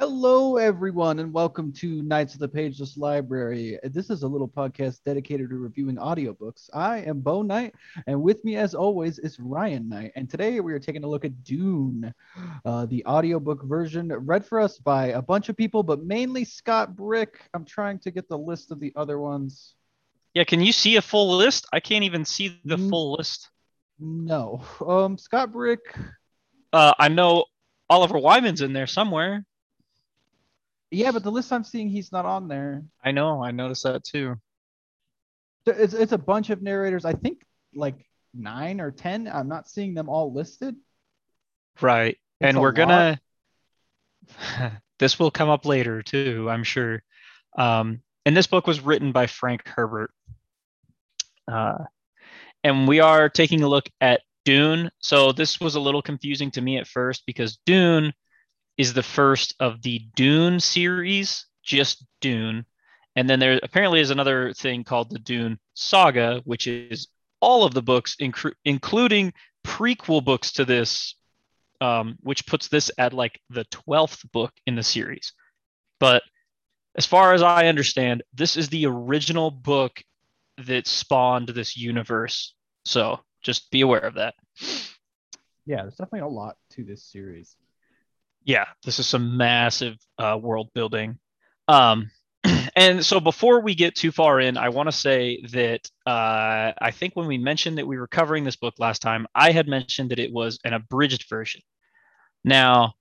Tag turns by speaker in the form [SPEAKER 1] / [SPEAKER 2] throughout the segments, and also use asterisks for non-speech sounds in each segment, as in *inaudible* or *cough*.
[SPEAKER 1] Hello, everyone, and welcome to Knights of the Pageless Library. This is a little podcast dedicated to reviewing audiobooks. I am Bo Knight, and with me, as always, is Ryan Knight. And today we are taking a look at Dune, uh, the audiobook version, read for us by a bunch of people, but mainly Scott Brick. I'm trying to get the list of the other ones.
[SPEAKER 2] Yeah, can you see a full list? I can't even see the
[SPEAKER 1] Mm.
[SPEAKER 2] full list.
[SPEAKER 1] No, um, Scott Brick.
[SPEAKER 2] Uh, I know Oliver Wyman's in there somewhere.
[SPEAKER 1] Yeah, but the list I'm seeing, he's not on there.
[SPEAKER 2] I know, I noticed that too.
[SPEAKER 1] It's, it's a bunch of narrators. I think like nine or ten. I'm not seeing them all listed.
[SPEAKER 2] Right.
[SPEAKER 1] It's
[SPEAKER 2] and we're
[SPEAKER 1] lot.
[SPEAKER 2] gonna *laughs* this will come up later too, I'm sure. Um, and this book was written by Frank Herbert. Uh, and we are taking a look at Dune. So this was a little confusing to me at first because Dune is the first of the Dune series, just Dune. And then there apparently is another thing called the Dune Saga, which is all of the books, including prequel books to this, um, which puts this at like the 12th book in the series. But as far as I understand, this is the original book that spawned this universe. So just be aware of that.
[SPEAKER 1] Yeah, there's definitely a lot to this series.
[SPEAKER 2] Yeah this is some massive uh, world building. Um, *clears throat* and so before we get too far in i want to say that uh, i think when we mentioned that we were covering this book last time i had mentioned that it was an abridged version. Now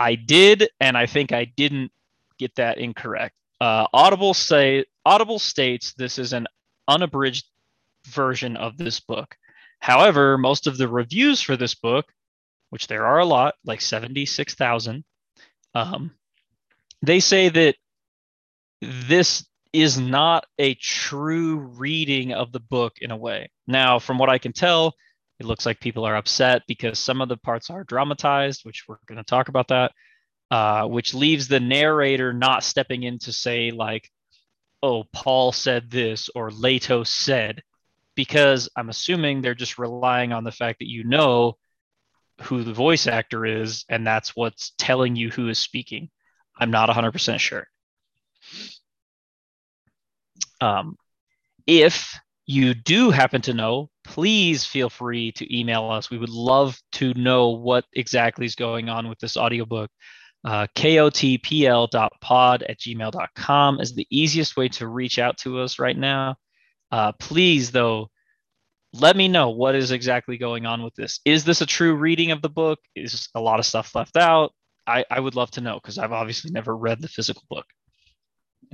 [SPEAKER 2] i did and i think i didn't get that incorrect. Uh, audible say audible states this is an unabridged version of this book. However most of the reviews for this book which there are a lot, like 76,000, um, they say that this is not a true reading of the book in a way. Now, from what I can tell, it looks like people are upset because some of the parts are dramatized, which we're going to talk about that, uh, which leaves the narrator not stepping in to say, like, oh, Paul said this or Leto said, because I'm assuming they're just relying on the fact that you know who the voice actor is, and that's what's telling you who is speaking. I'm not 100% sure. Um, if you do happen to know, please feel free to email us. We would love to know what exactly is going on with this audiobook. Uh, kotpl.pod at gmail.com is the easiest way to reach out to us right now. Uh, please, though, let me know what is exactly going on with this. Is this a true reading of the book? Is a lot of stuff left out? I, I would love to know because I've obviously never read the physical book.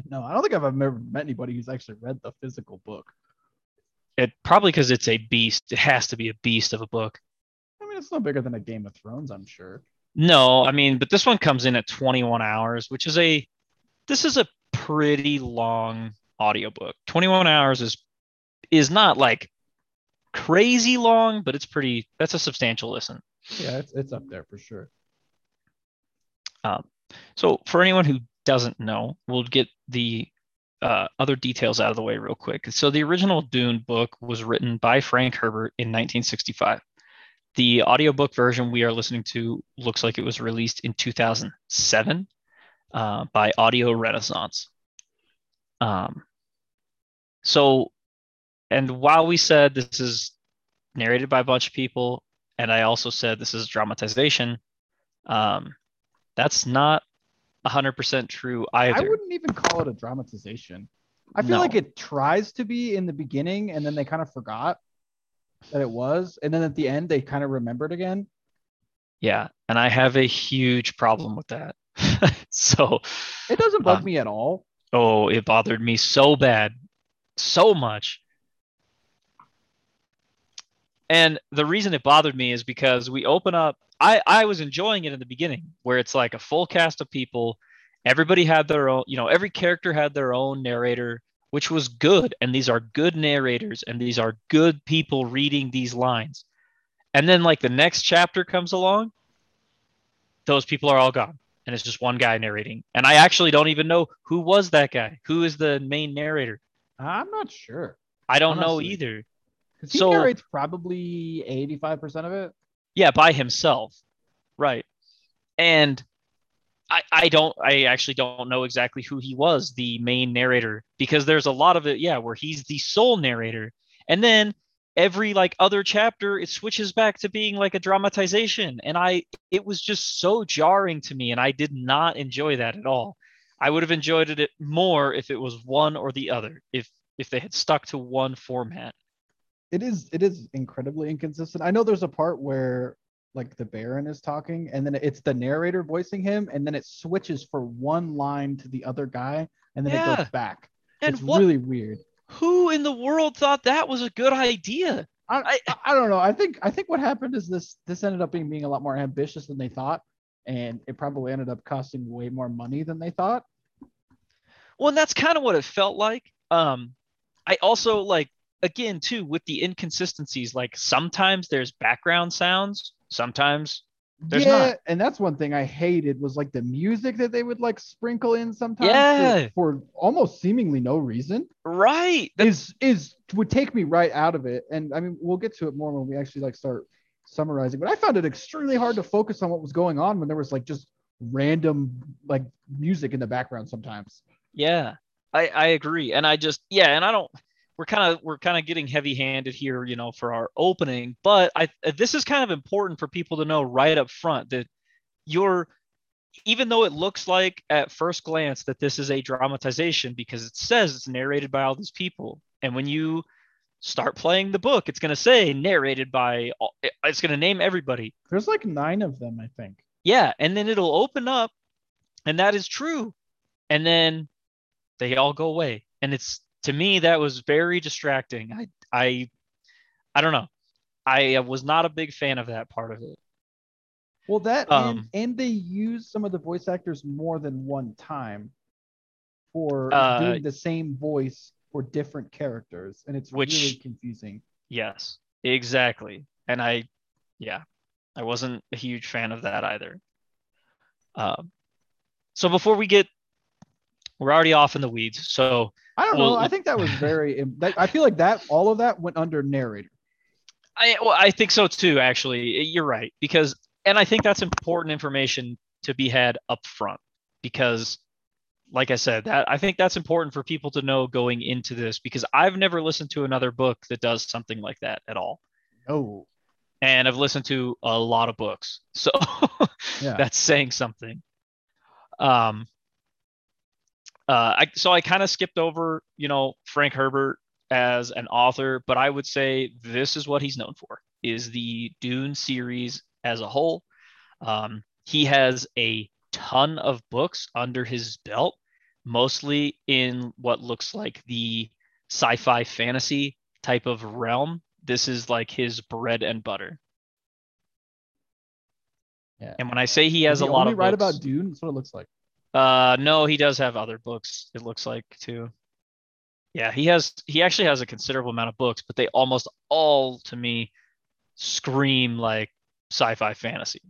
[SPEAKER 1] No, I don't think I've ever met anybody who's actually read the physical book.
[SPEAKER 2] It probably because it's a beast. It has to be a beast of a book.
[SPEAKER 1] I mean, it's no bigger than a Game of Thrones, I'm sure.
[SPEAKER 2] No, I mean, but this one comes in at 21 hours, which is a this is a pretty long audiobook. 21 hours is is not like crazy long, but it's pretty that's a substantial listen.
[SPEAKER 1] Yeah, it's it's up there for sure.
[SPEAKER 2] Um, so for anyone who doesn't know, we'll get the uh, other details out of the way real quick. So the original Dune book was written by Frank Herbert in 1965. The audiobook version we are listening to looks like it was released in 2007 uh, by Audio Renaissance. Um, so, and while we said this is narrated by a bunch of people, and I also said this is dramatization, um, that's not 100% true either.
[SPEAKER 1] I wouldn't even call it a dramatization. I feel
[SPEAKER 2] No.
[SPEAKER 1] like it tries to be in the beginning and then they kind of forgot that it was. And then at the end, they kind of remembered again.
[SPEAKER 2] Yeah, and I have a huge problem with that. *laughs* so,
[SPEAKER 1] It doesn't bug
[SPEAKER 2] Um,
[SPEAKER 1] me at all.
[SPEAKER 2] oh, it bothered me so bad, so much. And the reason it bothered me is because we open up. I I was enjoying it in the beginning, where it's like a full cast of people. Everybody had their own, you know, every character had their own narrator, which was good. And these are good narrators, and these are good people reading these lines. And then like the next chapter comes along, those people are all gone. And it's just one guy narrating. And I actually don't even know who was that guy. Who is the main narrator?
[SPEAKER 1] I'm not sure.
[SPEAKER 2] I don't know either.
[SPEAKER 1] Because he
[SPEAKER 2] So-
[SPEAKER 1] narrates probably 85% of it.
[SPEAKER 2] Yeah, by himself. Right. And I, I don't I actually don't know exactly who he was, the main narrator, because there's a lot of it, yeah, where he's the sole narrator. And then every like other chapter it switches back to being like a dramatization. And I it was just so jarring to me, and I did not enjoy that at all. I would have enjoyed it more if it was one or the other, if if they had stuck to one format.
[SPEAKER 1] It is it is incredibly inconsistent. I know there's a part where like the Baron is talking, and then it's the narrator voicing him, and then it switches for one line to the other guy, and then
[SPEAKER 2] Yeah.
[SPEAKER 1] it goes back.
[SPEAKER 2] And
[SPEAKER 1] it's
[SPEAKER 2] what
[SPEAKER 1] really weird.
[SPEAKER 2] who in the world thought that was a good idea?
[SPEAKER 1] I,
[SPEAKER 2] I-
[SPEAKER 1] I, I don't know. I think I think what happened is this this ended up being being a lot more ambitious than they thought, and it probably ended up costing way more money than they thought.
[SPEAKER 2] Well, and that's kind of what it felt like. Um, I also like again too with the inconsistencies. Like sometimes there's background sounds, sometimes There's
[SPEAKER 1] yeah,
[SPEAKER 2] not.
[SPEAKER 1] and that's one thing I hated was like the music that they would like sprinkle in sometimes for-
[SPEAKER 2] Yeah.
[SPEAKER 1] for, almost seemingly no reason.
[SPEAKER 2] right. That-
[SPEAKER 1] is is would take me right out of it. And I mean, we'll get to it more when we actually like start summarizing. But I found it extremely hard to focus on what was going on when there was like just random like music in the background sometimes.
[SPEAKER 2] yeah, I I agree, and I just yeah, and I don't. We're kind of we're kind of getting heavy handed here, you know, for our opening. But I this is kind of important for people to know right up front that you're even though it looks like at first glance that this is a dramatization because it says it's narrated by all these people and when you start playing the book it's going to say narrated by all, it's going to name everybody
[SPEAKER 1] There's like nine of them, I think.
[SPEAKER 2] yeah and then it'll open up and that is true and then they all go away and it's to me that was very distracting i i i don't know i was not a big fan of that part of it
[SPEAKER 1] Well, that
[SPEAKER 2] Um,
[SPEAKER 1] and, and they use some of the voice actors more than one time for
[SPEAKER 2] Uh,
[SPEAKER 1] doing the same voice for different characters, and it's
[SPEAKER 2] Which-
[SPEAKER 1] really confusing.
[SPEAKER 2] Yes, exactly. And I, yeah, I wasn't a huge fan of that either. Um, so before we get, we're already off in the weeds. So
[SPEAKER 1] I don't
[SPEAKER 2] Well,
[SPEAKER 1] know. I think that was very. That, I feel like that all of that went under narrator.
[SPEAKER 2] I, well, I think so too. Actually, you're right because, and I think that's important information to be had up front because, like I said, that I think that's important for people to know going into this because I've never listened to another book that does something like that at all.
[SPEAKER 1] Oh,
[SPEAKER 2] and I've listened to a lot of books. So *laughs*
[SPEAKER 1] Yeah.
[SPEAKER 2] that's saying something. Um uh I so I kind of skipped over, you know, Frank Herbert as an author, but I would say this is what he's known for is the Dune series as a whole. Um he has a ton of books under his belt, mostly in what looks like the sci-fi fantasy type of realm. This is like his bread and butter.
[SPEAKER 1] yeah.
[SPEAKER 2] And when I say he has a lot of
[SPEAKER 1] write
[SPEAKER 2] books,
[SPEAKER 1] about Dune. That's what it looks like.
[SPEAKER 2] Uh, no, he does have other books. It looks like too. Yeah, he has. He actually has a considerable amount of books, but they almost all, to me, scream like sci-fi fantasy.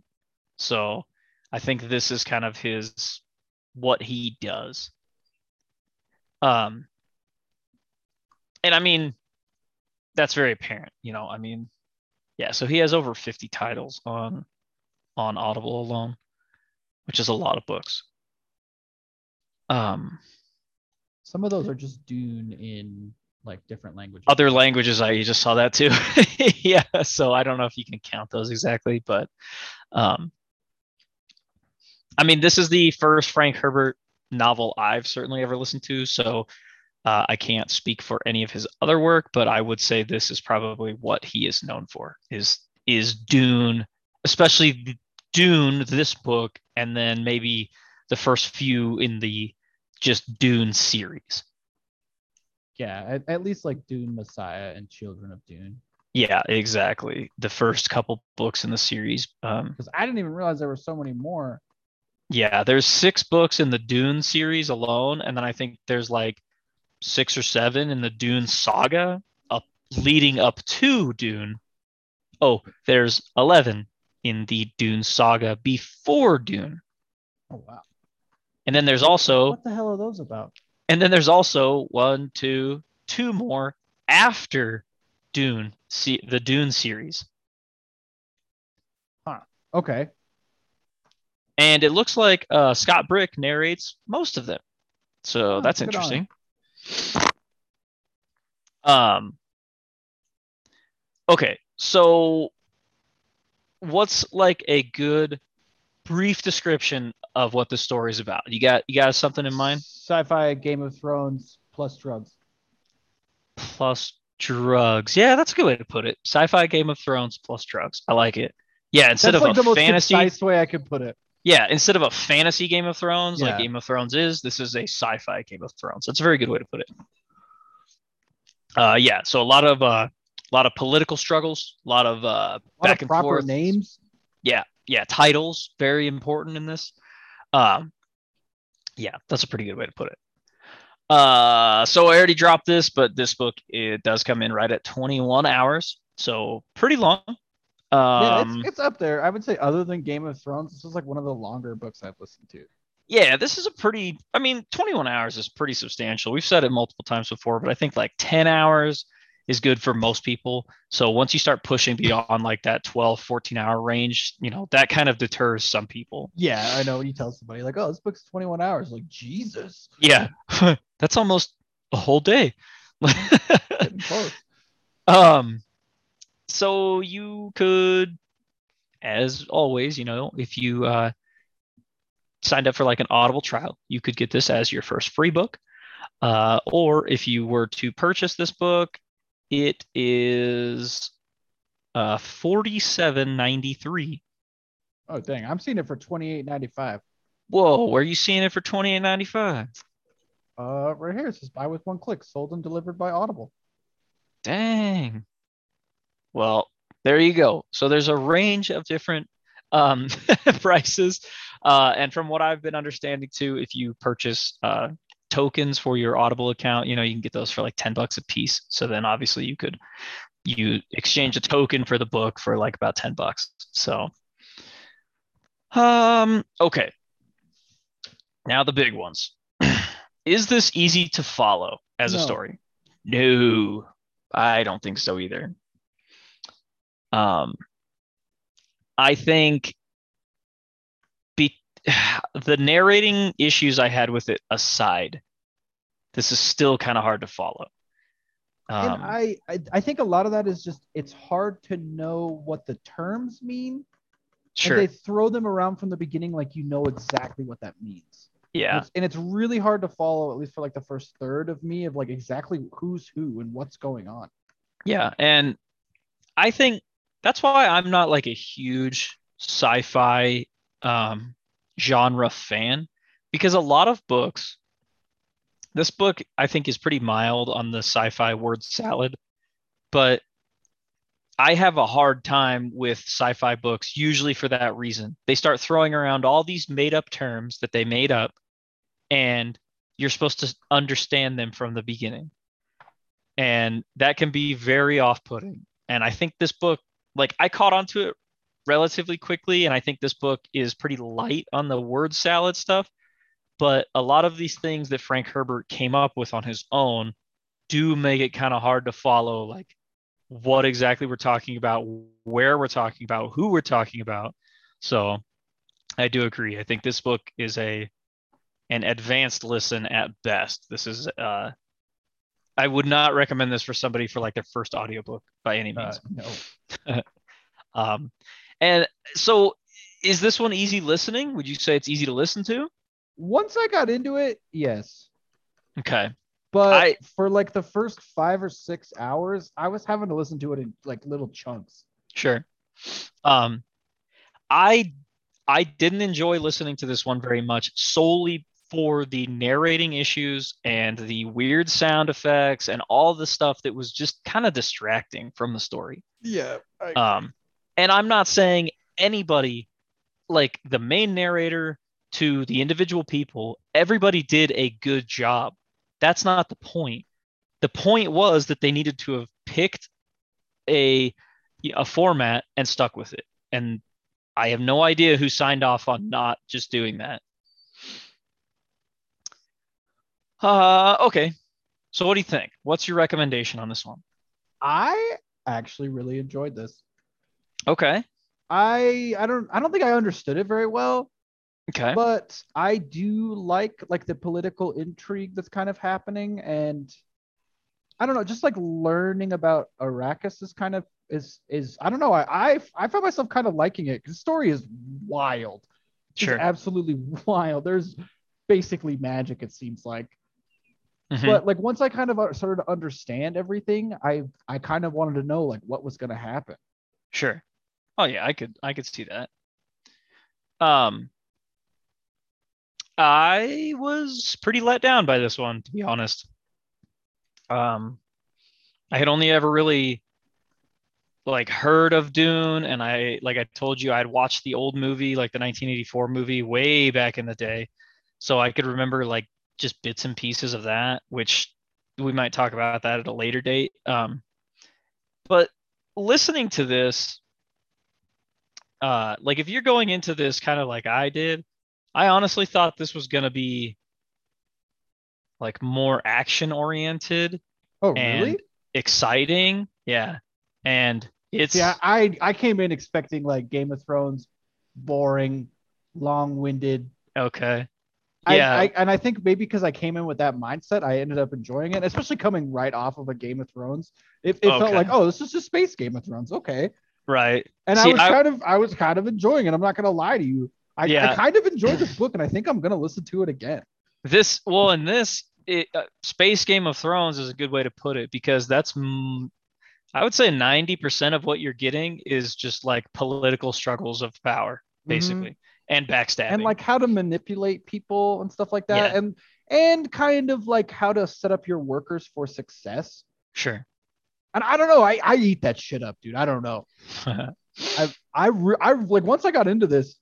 [SPEAKER 2] So, I think this is kind of his what he does. Um, and I mean, that's very apparent. You know, I mean, yeah. So he has over fifty titles on on Audible alone, which is a lot of books. Um,
[SPEAKER 1] Some of those are just Dune in like different languages.
[SPEAKER 2] other languages, I just saw that too. *laughs* yeah, so I don't know if you can count those exactly, but um, I mean, this is the first Frank Herbert novel I've certainly ever listened to, so uh, I can't speak for any of his other work, but I would say this is probably what he is known for is is Dune, especially Dune, this book, and then maybe the first few in the just Dune series.
[SPEAKER 1] Yeah, at, at least like Dune Messiah and Children of Dune.
[SPEAKER 2] Yeah, exactly. The first couple books in the series. Um,
[SPEAKER 1] Because I didn't even realize there were so many more.
[SPEAKER 2] yeah, there's six books in the Dune series alone, and then I think there's like six or seven in the Dune saga up leading up to Dune. Oh, there's eleven in the Dune saga before Dune,
[SPEAKER 1] Oh wow.
[SPEAKER 2] And then there's also
[SPEAKER 1] What the hell are those about?
[SPEAKER 2] and then there's also one, two, two more after Dune, see the Dune series. Huh.
[SPEAKER 1] Okay.
[SPEAKER 2] and it looks like uh, Scott Brick narrates most of them. So
[SPEAKER 1] Oh,
[SPEAKER 2] that's
[SPEAKER 1] good on him.
[SPEAKER 2] interesting. Um. Okay, so what's like a good brief description of what the story is about? You got you got something in mind?
[SPEAKER 1] Sci-fi Game of Thrones plus drugs.
[SPEAKER 2] Plus drugs. Yeah, that's a good way to put it. Sci-fi Game of Thrones plus drugs. I like it. Yeah, instead
[SPEAKER 1] That's
[SPEAKER 2] of
[SPEAKER 1] like
[SPEAKER 2] a
[SPEAKER 1] the most
[SPEAKER 2] fantasy.
[SPEAKER 1] concise way I could put it.
[SPEAKER 2] Yeah, instead of a fantasy Game of Thrones like Game of Thrones is, this is a sci-fi Game of Thrones. That's a very good way to put it. Uh, yeah, so a lot of uh, a lot of political struggles, a lot of uh,
[SPEAKER 1] A lot
[SPEAKER 2] back
[SPEAKER 1] of
[SPEAKER 2] and
[SPEAKER 1] proper
[SPEAKER 2] forth.
[SPEAKER 1] names.
[SPEAKER 2] Yeah, yeah, titles very important in this. Um, yeah, that's a pretty good way to put it. Uh, so I already dropped this, but this book it does come in right at 21 hours, so pretty long.
[SPEAKER 1] yeah,
[SPEAKER 2] Um,
[SPEAKER 1] it's, it's up there. I would say, other than Game of Thrones, this is like one of the longer books I've listened to.
[SPEAKER 2] yeah, this is a pretty, I mean, 21 hours is pretty substantial. We've said it multiple times before, but I think like 10 hours is good for most people. So once you start pushing beyond like that 12, 14 hour range, you know, that kind of deters some people.
[SPEAKER 1] Yeah, I know. When you tell somebody like, "Oh, this book's 21 hours," like Jesus,
[SPEAKER 2] Yeah, *laughs* that's almost a whole day.
[SPEAKER 1] close. *laughs*
[SPEAKER 2] um, so you could, as always, you know, if you uh, signed up for like an Audible trial, you could get this as your first free book. Uh, or if you were to purchase this book, it is uh, forty-seven ninety-three.
[SPEAKER 1] Oh dang, I'm seeing it for 28.95.
[SPEAKER 2] Whoa, where are you seeing it for twenty-eight ninety-five?
[SPEAKER 1] Uh, right here it says buy with one click, sold and delivered by Audible.
[SPEAKER 2] Dang. Well, there you go. So there's a range of different um, *laughs* prices. Uh, and from what I've been understanding too, if you purchase uh, tokens for your Audible account, you know, you can get those for like 10 bucks a piece. So then obviously you could you exchange a token for the book for like about 10 bucks. So um okay. Now the big ones. *clears throat* Is this easy to follow as a story? No. I don't think so either. Um, I think *sighs* the narrating issues I had with it aside, this is still kind of hard to follow. Um,
[SPEAKER 1] and I, I, I think a lot of that is just it's hard to know what the terms mean.
[SPEAKER 2] sure.
[SPEAKER 1] And they throw them around from the beginning like you know exactly what that means. And
[SPEAKER 2] yeah.
[SPEAKER 1] it's, and it's really hard to follow, at least for like the first third of me, of like exactly who's who and what's going on.
[SPEAKER 2] Yeah. And I think that's why I'm not like a huge sci-fi um, genre fan because a lot of books this book I think is pretty mild on the sci-fi word salad, but I have a hard time with sci-fi books usually for that reason. They start throwing around all these made-up terms that they made up and you're supposed to understand them from the beginning. And that can be very off-putting. And I think this book like I caught onto it relatively quickly and I think this book is pretty light on the word salad stuff but a lot of these things that Frank Herbert came up with on his own do make it kind of hard to follow like what exactly we're talking about, where we're talking about, who we're talking about. So I do agree. I think this book is a an advanced listen at best. This is uh I would not recommend this for somebody for like their first audiobook by any
[SPEAKER 1] Uh,
[SPEAKER 2] means.
[SPEAKER 1] no. *laughs*
[SPEAKER 2] Um and so is this one easy listening? Would you say it's easy to listen to?
[SPEAKER 1] Once I got into it, yes.
[SPEAKER 2] Okay.
[SPEAKER 1] But
[SPEAKER 2] I-
[SPEAKER 1] for like the first five or six hours, I was having to listen to it in like little chunks.
[SPEAKER 2] Sure. Um, I I didn't enjoy listening to this one very much solely for the narrating issues and the weird sound effects and all the stuff that was just kind of distracting from the story.
[SPEAKER 1] Yeah.
[SPEAKER 2] Um, and I'm not saying anybody like the main narrator to the individual people, everybody did a good job. That's not the point. The point was that they needed to have picked a a format and stuck with it. And I have no idea who signed off on not just doing that. Uh okay. So what do you think? What's your recommendation on this one?
[SPEAKER 1] I actually really enjoyed this.
[SPEAKER 2] Okay.
[SPEAKER 1] I I don't I don't think I understood it very well,
[SPEAKER 2] Okay.
[SPEAKER 1] but I do like like the political intrigue that's kind of happening, and I don't know, just like learning about Arrakis is kind of is is I don't know, I I, I found myself kind of liking it because the story is wild, It's
[SPEAKER 2] Sure.
[SPEAKER 1] absolutely *laughs* wild. There's basically magic, it seems like.
[SPEAKER 2] Mhm.
[SPEAKER 1] But like once I kind of uh, started to understand everything, I I kind of wanted to know like what was gonna happen.
[SPEAKER 2] Sure. Oh yeah, I could I could see that. Um I was pretty let down by this one, to be honest. Um I had only ever really like heard of Dune and I like I told you I'd watched the old movie, like the 1984 movie way back in the day. So I could remember like just bits and pieces of that, which we might talk about that at a later date. Um but listening to this uh like if you're going into this kind of like I did, I honestly thought this was going to be like more action oriented,
[SPEAKER 1] Oh
[SPEAKER 2] And
[SPEAKER 1] really?
[SPEAKER 2] exciting. Yeah. And it's
[SPEAKER 1] Yeah, I I came in expecting like Game of Thrones, boring, long-winded.
[SPEAKER 2] okay. Yeah.
[SPEAKER 1] I, and I think maybe because I came in with that mindset, I ended up enjoying it, especially coming right off of a Game of Thrones. It, it felt like, oh, this is just space Game of Thrones, okay.
[SPEAKER 2] Right.
[SPEAKER 1] And I was
[SPEAKER 2] I-
[SPEAKER 1] kind of I was kind of enjoying it. I'm not gonna lie to you. I, I kind of enjoyed this book, and I think I'm gonna listen to it again.
[SPEAKER 2] This well, in this it, uh, space Game of Thrones is a good way to put it because that's mm, I would say 90% of what you're getting is just like political struggles of power, basically, and backstabbing.
[SPEAKER 1] Mm-hmm. and like how to manipulate people and stuff like that
[SPEAKER 2] Yeah.
[SPEAKER 1] and and kind of like how to set up your workers for success
[SPEAKER 2] sure.
[SPEAKER 1] And i don't know i i eat that shit up dude i don't know *laughs* i i, re- I like once i got into this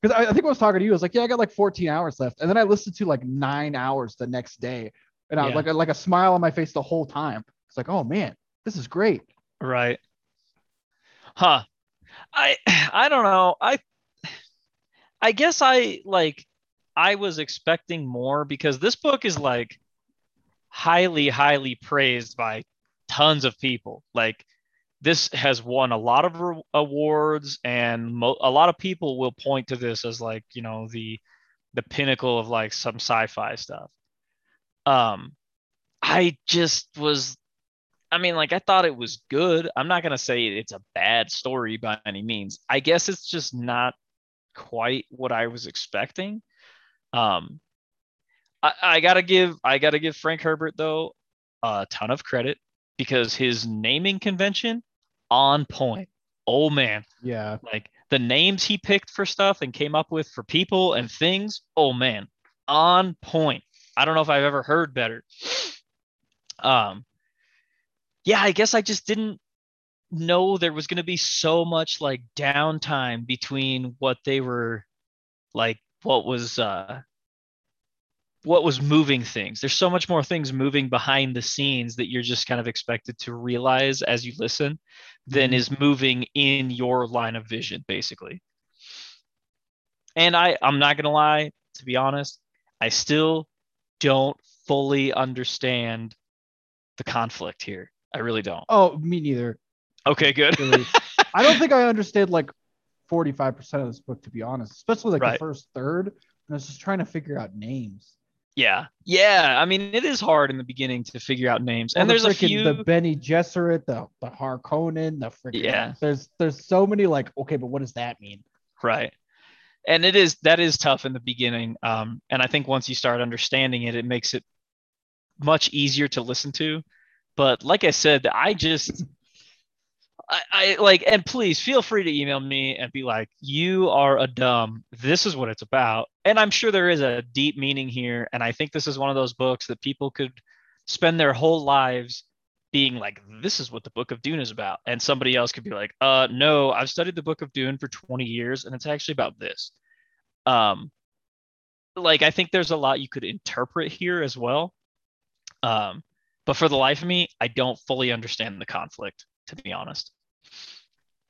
[SPEAKER 1] because I, I think i was talking to you i was like yeah i got like 14 hours left and then i listened to like nine hours the next day and i was
[SPEAKER 2] Yeah.
[SPEAKER 1] like like a smile on my face the whole time it's like oh man this is great
[SPEAKER 2] Right. Huh. I *sighs* I don't know. I I guess I like I was expecting more because this book is like highly highly praised by tons of people. Like this has won a lot of re- awards and mo- a lot of people will point to this as like, you know, the the pinnacle of like some sci-fi stuff. Um I just was I mean, like I thought it was good. I'm not gonna say it's a bad story by any means. I guess it's just not quite what I was expecting. Um, I, I gotta give I gotta give Frank Herbert though a ton of credit because his naming convention on point. Oh man,
[SPEAKER 1] yeah
[SPEAKER 2] like the names he picked for stuff and came up with for people and things. Oh man, on point. I don't know if I've ever heard better. Um, yeah, I guess I just didn't know there was going to be so much like downtime between what they were like, what was, uh, what was moving things. There's so much more things moving behind the scenes that you're just kind of expected to realize as you listen than
[SPEAKER 1] Mhm.
[SPEAKER 2] is moving in your line of vision, basically. And I, I'm not gonna lie, to be honest, I still don't fully understand the conflict here. I really don't.
[SPEAKER 1] oh me neither
[SPEAKER 2] Okay, good.
[SPEAKER 1] really. *laughs* I don't think I understood like 45% of this book, to be honest, especially like the first third. And I was just trying to figure out names.
[SPEAKER 2] Yeah, yeah. I mean, it is hard in the beginning to figure out names,
[SPEAKER 1] All
[SPEAKER 2] and
[SPEAKER 1] the
[SPEAKER 2] there's a few.
[SPEAKER 1] the Bene Gesserit, the the Harkonnen, the freaking
[SPEAKER 2] Yeah.
[SPEAKER 1] There's there's so many like okay, but what does that mean?
[SPEAKER 2] Right. And it is that is tough in the beginning. Um, and I think once you start understanding it, it makes it much easier to listen to. But like I said, I just I, I like and please feel free to email me and be like, you are a dumb. This is what it's about. And I'm sure there is a deep meaning here. And I think this is one of those books that people could spend their whole lives being like, this is what the book of Dune is about. And somebody else could be like, uh, no, I've studied the book of Dune for 20 years and it's actually about this. Um, like I think there's a lot you could interpret here as well. Um, but for the life of me, I don't fully understand the conflict, to be honest.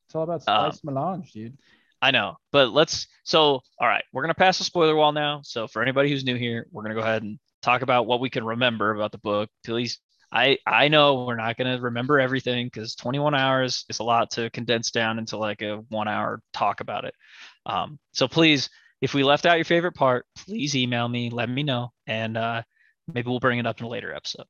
[SPEAKER 1] It's all about
[SPEAKER 2] Um,
[SPEAKER 1] spice melange, dude.
[SPEAKER 2] I know, but let's. So, all right, we're gonna pass the spoiler wall now. So, for anybody who's new here, we're gonna go ahead and talk about what we can remember about the book. Please, I I know we're not gonna remember everything because 21 hours is a lot to condense down into like a one hour talk about it. Um, so please if we left out your favorite part, please email me, let me know, and uh, maybe we'll bring it up in a later episode.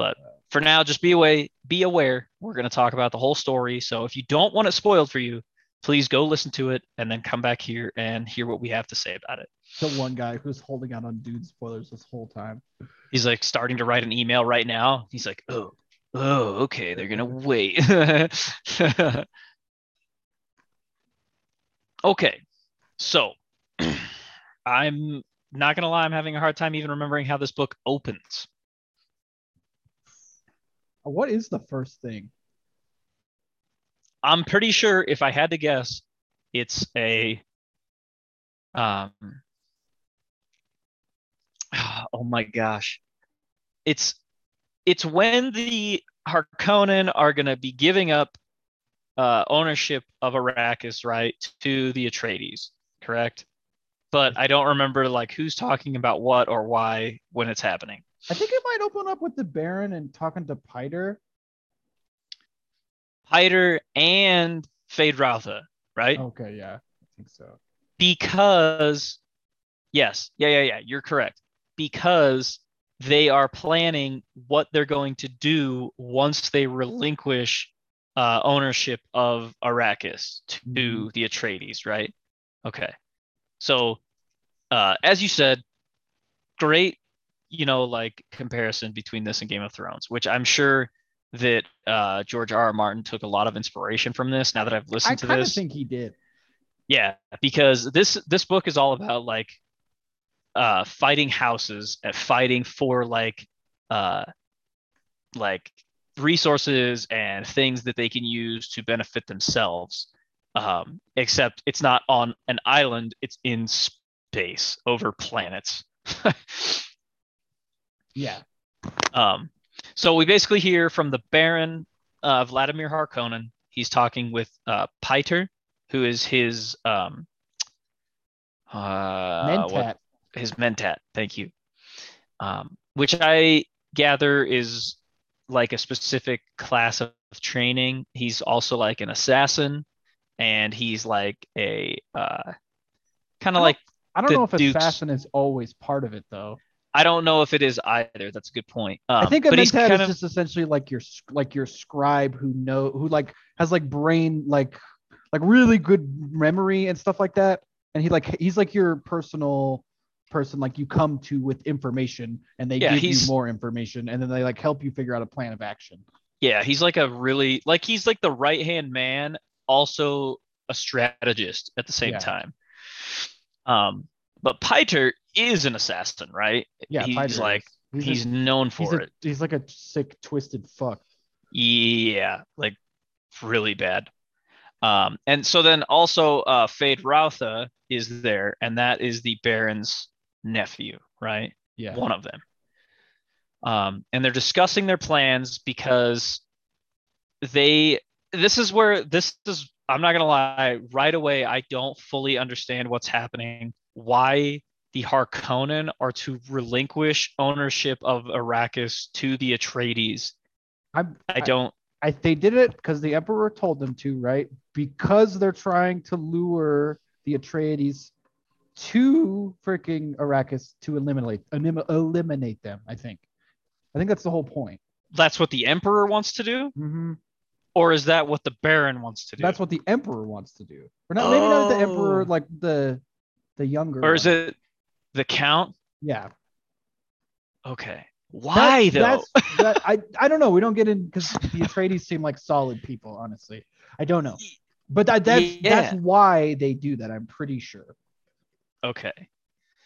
[SPEAKER 2] But for now, just be away, be aware. We're going to talk about the whole story. So if you don't want it spoiled for you, please go listen to it and then come back here and hear what we have to say about it.
[SPEAKER 1] The one guy who's holding out on dude spoilers this whole time.
[SPEAKER 2] He's like starting to write an email right now. He's like, oh, oh, okay, they're gonna wait. *laughs* okay, so *clears throat* I'm not gonna lie, I'm having a hard time even remembering how this book opens.
[SPEAKER 1] What is the first thing?
[SPEAKER 2] I'm pretty sure if I had to guess, it's a um *sighs* oh my gosh. It's it's when the Harkonnen are gonna be giving up uh, ownership of Arrakis, right, to the Atreides, correct? But I don't remember like who's talking about what or why when it's happening.
[SPEAKER 1] I think it might open up with the Baron and talking to Piter.
[SPEAKER 2] Piter and Feyd-Rautha, right?
[SPEAKER 1] Okay, yeah, I think so.
[SPEAKER 2] Because yes, yeah, yeah, yeah, you're correct. Because they are planning what they're going to do once they relinquish uh, ownership of Arrakis to
[SPEAKER 1] Mhm.
[SPEAKER 2] the Atreides, right? Okay. So, uh, as you said, great, you know, like comparison between this and Game of Thrones, which I'm sure that uh, George R. R. Martin took a lot of inspiration from this. Now that I've
[SPEAKER 1] I
[SPEAKER 2] listened to
[SPEAKER 1] kind of
[SPEAKER 2] this,
[SPEAKER 1] think he did.
[SPEAKER 2] yeah, because this this book is all about like uh fighting houses and fighting for like uh like resources and things that they can use to benefit themselves. Um, except it's not on an island, it's in space over planets. *laughs*
[SPEAKER 1] Yeah.
[SPEAKER 2] Um, so we basically hear from the Baron uh, Vladimir Harkonnen. He's talking with uh, Piter, who is his um, uh, what-
[SPEAKER 1] Mentat.
[SPEAKER 2] his mentat. Thank you. Um, which I gather is like a specific class of training. He's also like an assassin, and he's like a uh, kind of like
[SPEAKER 1] I don't know if
[SPEAKER 2] Duke's-
[SPEAKER 1] assassin is always part of it though.
[SPEAKER 2] I don't know if it is either. That's a good point. Um,
[SPEAKER 1] I think a
[SPEAKER 2] but he's
[SPEAKER 1] mentat
[SPEAKER 2] kind
[SPEAKER 1] is just essentially like your like your scribe who know who like has like brain like like really good memory and stuff like that. And he like he's like your personal person like you come to with information and they
[SPEAKER 2] Yeah,
[SPEAKER 1] give you more information and then they like help you figure out a plan of action.
[SPEAKER 2] Yeah, he's like a really like he's like the right hand man, also a strategist at the same
[SPEAKER 1] Yeah.
[SPEAKER 2] time. Um, but Piter is an assassin, right?
[SPEAKER 1] Yeah,
[SPEAKER 2] he's
[SPEAKER 1] Piter
[SPEAKER 2] like
[SPEAKER 1] is.
[SPEAKER 2] he's,
[SPEAKER 1] a,
[SPEAKER 2] known
[SPEAKER 1] he's,
[SPEAKER 2] for
[SPEAKER 1] a,
[SPEAKER 2] it.
[SPEAKER 1] he's like a sick twisted fuck.
[SPEAKER 2] Yeah, like really bad. Um, and so then also uh Feyd-Rautha is there, and that is the Baron's nephew, right?
[SPEAKER 1] Yeah.
[SPEAKER 2] one of them. Um, and they're discussing their plans because they this is where this is I'm not gonna lie, right away I don't fully understand what's happening, why the Harkonnen are to relinquish ownership of Arrakis to the Atreides.
[SPEAKER 1] I'm,
[SPEAKER 2] I don't
[SPEAKER 1] I they did it because the emperor told them to, right? Because they're trying to lure the Atreides to freaking Arrakis to eliminate elim- eliminate them. I think. I think that's the whole point.
[SPEAKER 2] that's what the Emperor wants to do,
[SPEAKER 1] hmm
[SPEAKER 2] or is that what the Baron wants to do?
[SPEAKER 1] That's what the emperor wants to do, or not? Maybe not the emperor,
[SPEAKER 2] Oh.
[SPEAKER 1] like the the younger.
[SPEAKER 2] or is
[SPEAKER 1] one.
[SPEAKER 2] it the Count?
[SPEAKER 1] Yeah.
[SPEAKER 2] Okay. Why
[SPEAKER 1] That-
[SPEAKER 2] though? *laughs*
[SPEAKER 1] That, I I don't know. We don't get in because the Atreides seem like solid people. Honestly, I don't know. But that, that's that's why they do that. I'm pretty sure.
[SPEAKER 2] Okay.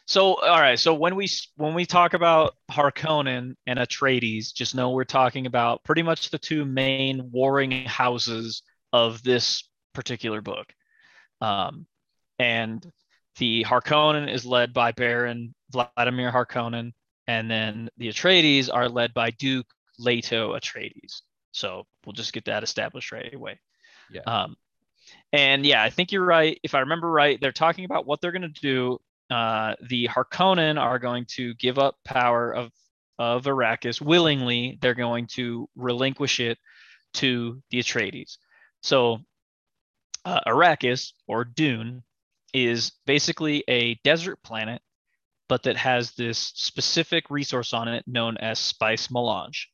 [SPEAKER 2] So all right, so when we when we talk about Harkonnen and Atreides, just know we're talking about pretty much the two main warring houses of this particular book. Um, and the Harkonnen is led by Baron Vladimir Harkonnen, and then the Atreides are led by Duke Leto Atreides. So we'll just get that established right away.
[SPEAKER 1] Yeah.
[SPEAKER 2] Um, and yeah, I think you're right. If I remember right, they're talking about what they're going to do. Uh, the Harkonnen are going to give up power of of Arrakis willingly. They're going to relinquish it to the Atreides. So uh, Arrakis or Dune is basically a desert planet, but that has this specific resource on it known as spice melange.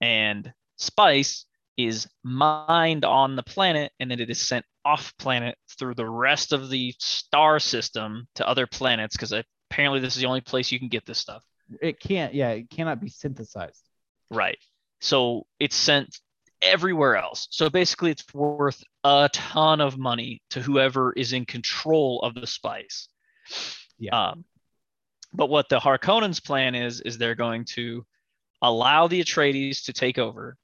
[SPEAKER 2] And spice is mined on the planet and then it is sent off planet through the rest of the star system to other planets because apparently this is the only place you can get this stuff.
[SPEAKER 1] It can't, yeah, it cannot be synthesized.
[SPEAKER 2] Right. So it's sent everywhere else. So basically, it's worth a ton of money to whoever is in control of the spice.
[SPEAKER 1] Yeah.
[SPEAKER 2] Um, but what the Harkonnens' plan is, is they're going to allow the Atreides to take over.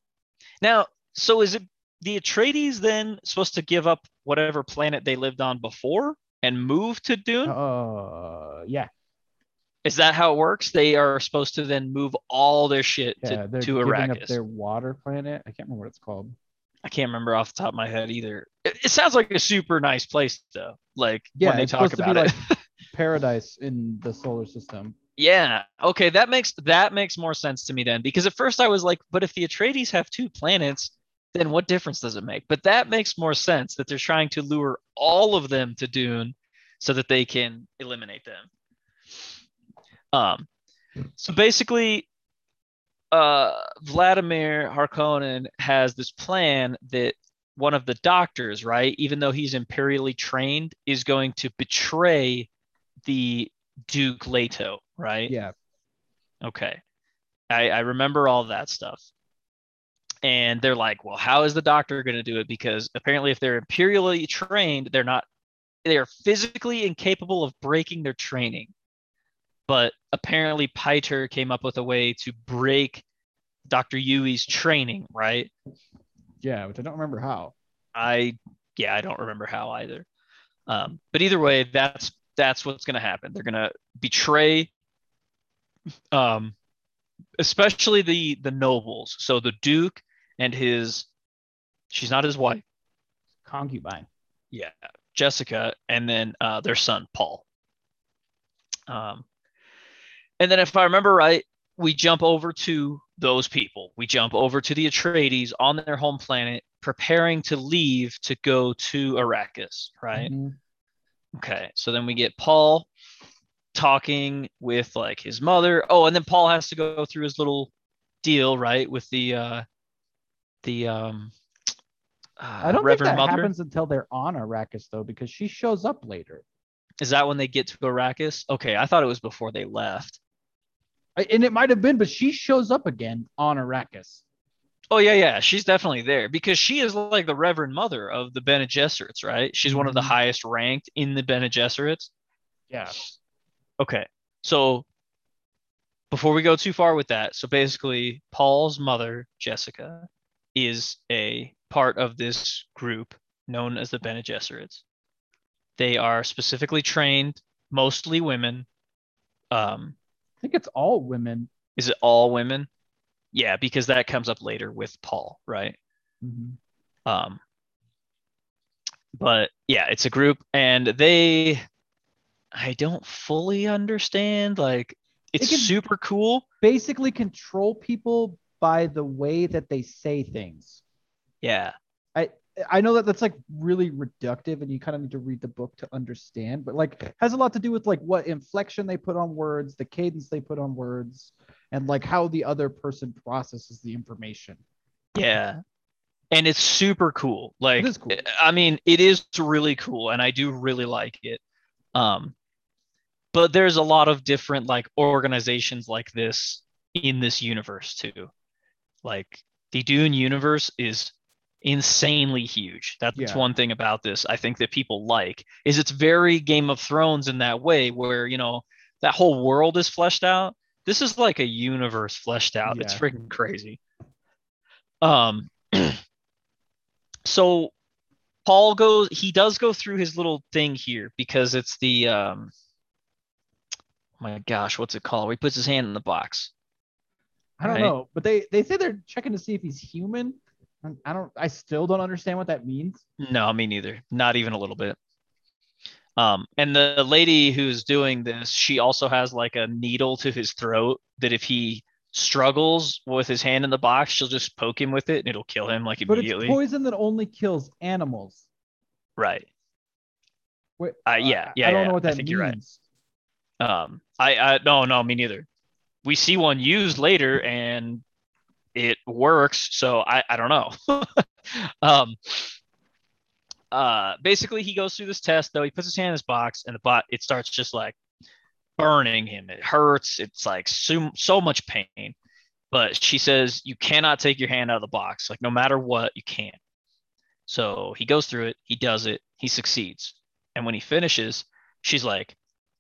[SPEAKER 2] Now, so is it the Atreides then supposed to give up whatever planet they lived on before and move to Dune?
[SPEAKER 1] Uh, yeah,
[SPEAKER 2] Is that how it works? They are supposed to then move all their shit
[SPEAKER 1] yeah.
[SPEAKER 2] to,
[SPEAKER 1] They're
[SPEAKER 2] to
[SPEAKER 1] giving
[SPEAKER 2] Arrakis.
[SPEAKER 1] up their water planet. I can't remember what it's called.
[SPEAKER 2] I can't remember off the top of my head either. It, it sounds like a super nice place though. Like
[SPEAKER 1] Yeah,
[SPEAKER 2] when they talk about
[SPEAKER 1] be
[SPEAKER 2] it.
[SPEAKER 1] like *laughs* paradise in the solar system.
[SPEAKER 2] yeah. Okay, that makes that makes more sense to me then. Because at first I was like, but if the Atreides have two planets, then what difference does it make? But that makes more sense that they're trying to lure all of them to Dune so that they can eliminate them. Um so basically uh Vladimir Harkonnen has this plan that one of the doctors, right, even though he's imperially trained, is going to betray the Duke Leto, right?
[SPEAKER 1] Yeah,
[SPEAKER 2] Okay. I, I remember all that stuff. And they're like, well, how is the doctor going to do it? Because apparently, if they're imperially trained, they're not, they are physically incapable of breaking their training. But apparently, Piter came up with a way to break Dr. Yueh's training, right?
[SPEAKER 1] yeah, which I don't remember how.
[SPEAKER 2] I, yeah, I don't remember how either. Um, but either way, that's that's what's going to happen. They're going to betray, um, especially the the nobles. So the duke and his, she's not his wife.
[SPEAKER 1] Concubine.
[SPEAKER 2] Yeah, Jessica, and then uh, their son Paul. Um, and then if I remember right, we jump over to those people. We jump over to the Atreides on their home planet, preparing to leave to go to Arrakis. Right.
[SPEAKER 1] Mhm.
[SPEAKER 2] Okay, so then we get Paul talking with like his mother. Oh, and then Paul has to go through his little deal, right, with the uh the um uh,
[SPEAKER 1] I don't
[SPEAKER 2] Reverend
[SPEAKER 1] think that
[SPEAKER 2] Mother.
[SPEAKER 1] happens until they're on Arrakis though, because she shows up later.
[SPEAKER 2] Is that when they get to Arrakis? Okay, I thought it was before they left.
[SPEAKER 1] And it might have been, but she shows up again on Arrakis.
[SPEAKER 2] Oh yeah, yeah, she's definitely there because she is like the Reverend Mother of the Bene Gesserits, right? She's one of the
[SPEAKER 1] Mhm.
[SPEAKER 2] highest ranked in the Bene Gesserits.
[SPEAKER 1] Yeah.
[SPEAKER 2] Okay. So before we go too far with that, so basically Paul's mother, Jessica, is a part of this group known as the Bene Gesserits. They are specifically trained, mostly women. Um,
[SPEAKER 1] I think it's all women.
[SPEAKER 2] is it all women? Yeah, because that comes up later with Paul, right?
[SPEAKER 1] Mhm.
[SPEAKER 2] Um, but yeah, it's a group, and they, I don't fully understand. Like, it's super cool.
[SPEAKER 1] Basically, control people by the way that they say things.
[SPEAKER 2] Yeah,
[SPEAKER 1] I know that that's like really reductive, and you kind of need to read the book to understand. But like, has a lot to do with like what inflection they put on words, the cadence they put on words, and like how the other person processes the information.
[SPEAKER 2] yeah, and it's super cool. Like,
[SPEAKER 1] cool.
[SPEAKER 2] I mean, it is really cool, and I do really like it. Um, but there's a lot of different like organizations like this in this universe too. Like the Dune universe is insanely huge. That's
[SPEAKER 1] Yeah.
[SPEAKER 2] one thing about this I think that people like is it's very Game of Thrones in that way where, you know, that whole world is fleshed out. This is like a universe fleshed out. It's freaking crazy. Um *clears throat* so Paul goes he does go through his little thing here because it's the um oh my gosh, what's it called? Where he puts his hand in the box.
[SPEAKER 1] I don't
[SPEAKER 2] Right.
[SPEAKER 1] know, but they they say they're checking to see if he's human. I don't. I still don't understand what that means.
[SPEAKER 2] No, me neither. Not even a little bit. Um, and the lady who's doing this, she also has like a needle to his throat that if he struggles with his hand in the box, she'll just poke him with it and it'll kill him like immediately.
[SPEAKER 1] But it's poison that only kills animals.
[SPEAKER 2] right.
[SPEAKER 1] Wait,
[SPEAKER 2] Uh, yeah, yeah,
[SPEAKER 1] I don't
[SPEAKER 2] yeah,
[SPEAKER 1] know what
[SPEAKER 2] I
[SPEAKER 1] that
[SPEAKER 2] think
[SPEAKER 1] means.
[SPEAKER 2] you're right. Um, I, I no, no, me neither. We see one used later, and it works. So I, I don't know. *laughs* um, uh, basically, he goes through this test. Though he puts his hand in his box, and the bot it starts just like burning him. It hurts. It's like so, so much pain. But she says you cannot take your hand out of the box. Like no matter what, you can't. So he goes through it. He does it. He succeeds. And when he finishes, she's like,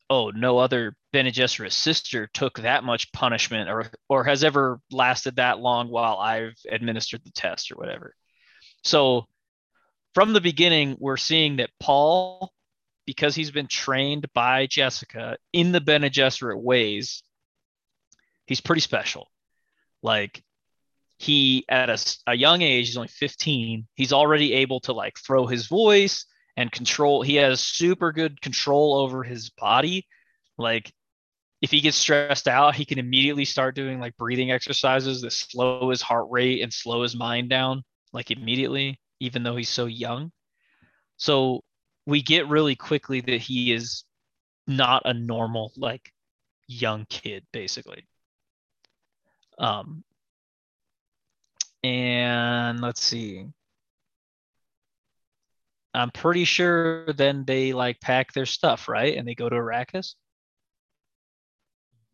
[SPEAKER 2] "Oh, no other Bene Gesserit sister took that much punishment, or or has ever lasted that long while I've administered the test, or whatever." So from the beginning, we're seeing that Paul, because he's been trained by Jessica in the Bene Gesserit ways, he's pretty special. Like he at a, a young age, he's only 15, he's already able to like throw his voice and control. He has super good control over his body. Like if he gets stressed out, he can immediately start doing like breathing exercises that slow his heart rate and slow his mind down like immediately, even though he's so young. So we get really quickly that he is not a normal like young kid basically. Um and let's see. I'm pretty sure then they like pack their stuff, right? And they go to Arrakis.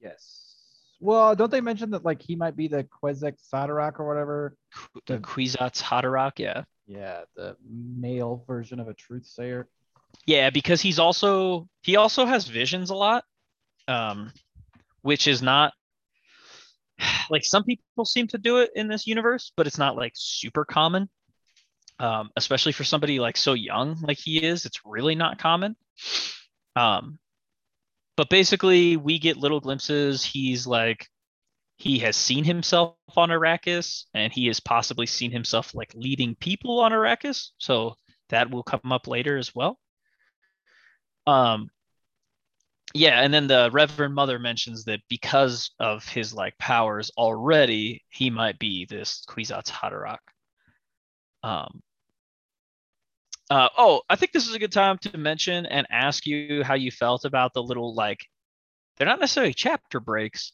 [SPEAKER 1] Yes. Well, don't they mention that like he might be the Kwezek Sadarak or whatever?
[SPEAKER 2] The Kwisatz Haderach, yeah.
[SPEAKER 1] Yeah, the male version of a truth sayer.
[SPEAKER 2] Yeah, because he's also he also has visions a lot. Um which is not *sighs* like some people seem to do it in this universe, but it's not like super common. Um, especially for somebody like so young like he is, it's really not common. Um, but basically, we get little glimpses. He's like, he has seen himself on Arrakis, and he has possibly seen himself like leading people on Arrakis. So that will come up later as well. Um, yeah, and then the Reverend Mother mentions that because of his like powers already, he might be this Kwisatz Haderach. Um, uh, oh, I think this is a good time to mention and ask you how you felt about the little like, they're not necessarily chapter breaks,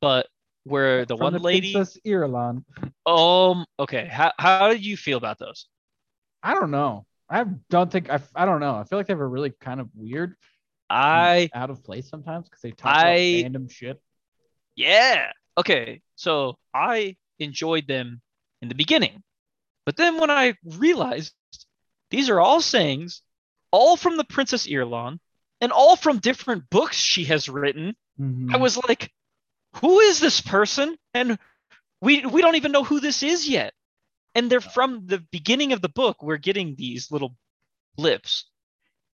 [SPEAKER 2] but where the
[SPEAKER 1] From
[SPEAKER 2] one
[SPEAKER 1] the
[SPEAKER 2] lady.
[SPEAKER 1] Princess Irulan.
[SPEAKER 2] Um. Okay. How how did you feel about those?
[SPEAKER 1] I don't know. I don't think I. I don't know. I feel like they were really kind of weird,
[SPEAKER 2] I
[SPEAKER 1] out of place sometimes because they talk
[SPEAKER 2] I-
[SPEAKER 1] about random shit.
[SPEAKER 2] Yeah. Okay. So I enjoyed them in the beginning. But then when I realized these are all sayings, all from the Princess Irulan, and all from different books she has written,
[SPEAKER 1] Mhm.
[SPEAKER 2] I was like, who is this person? And we we don't even know who this is yet. And they're from the beginning of the book. We're getting these little blips.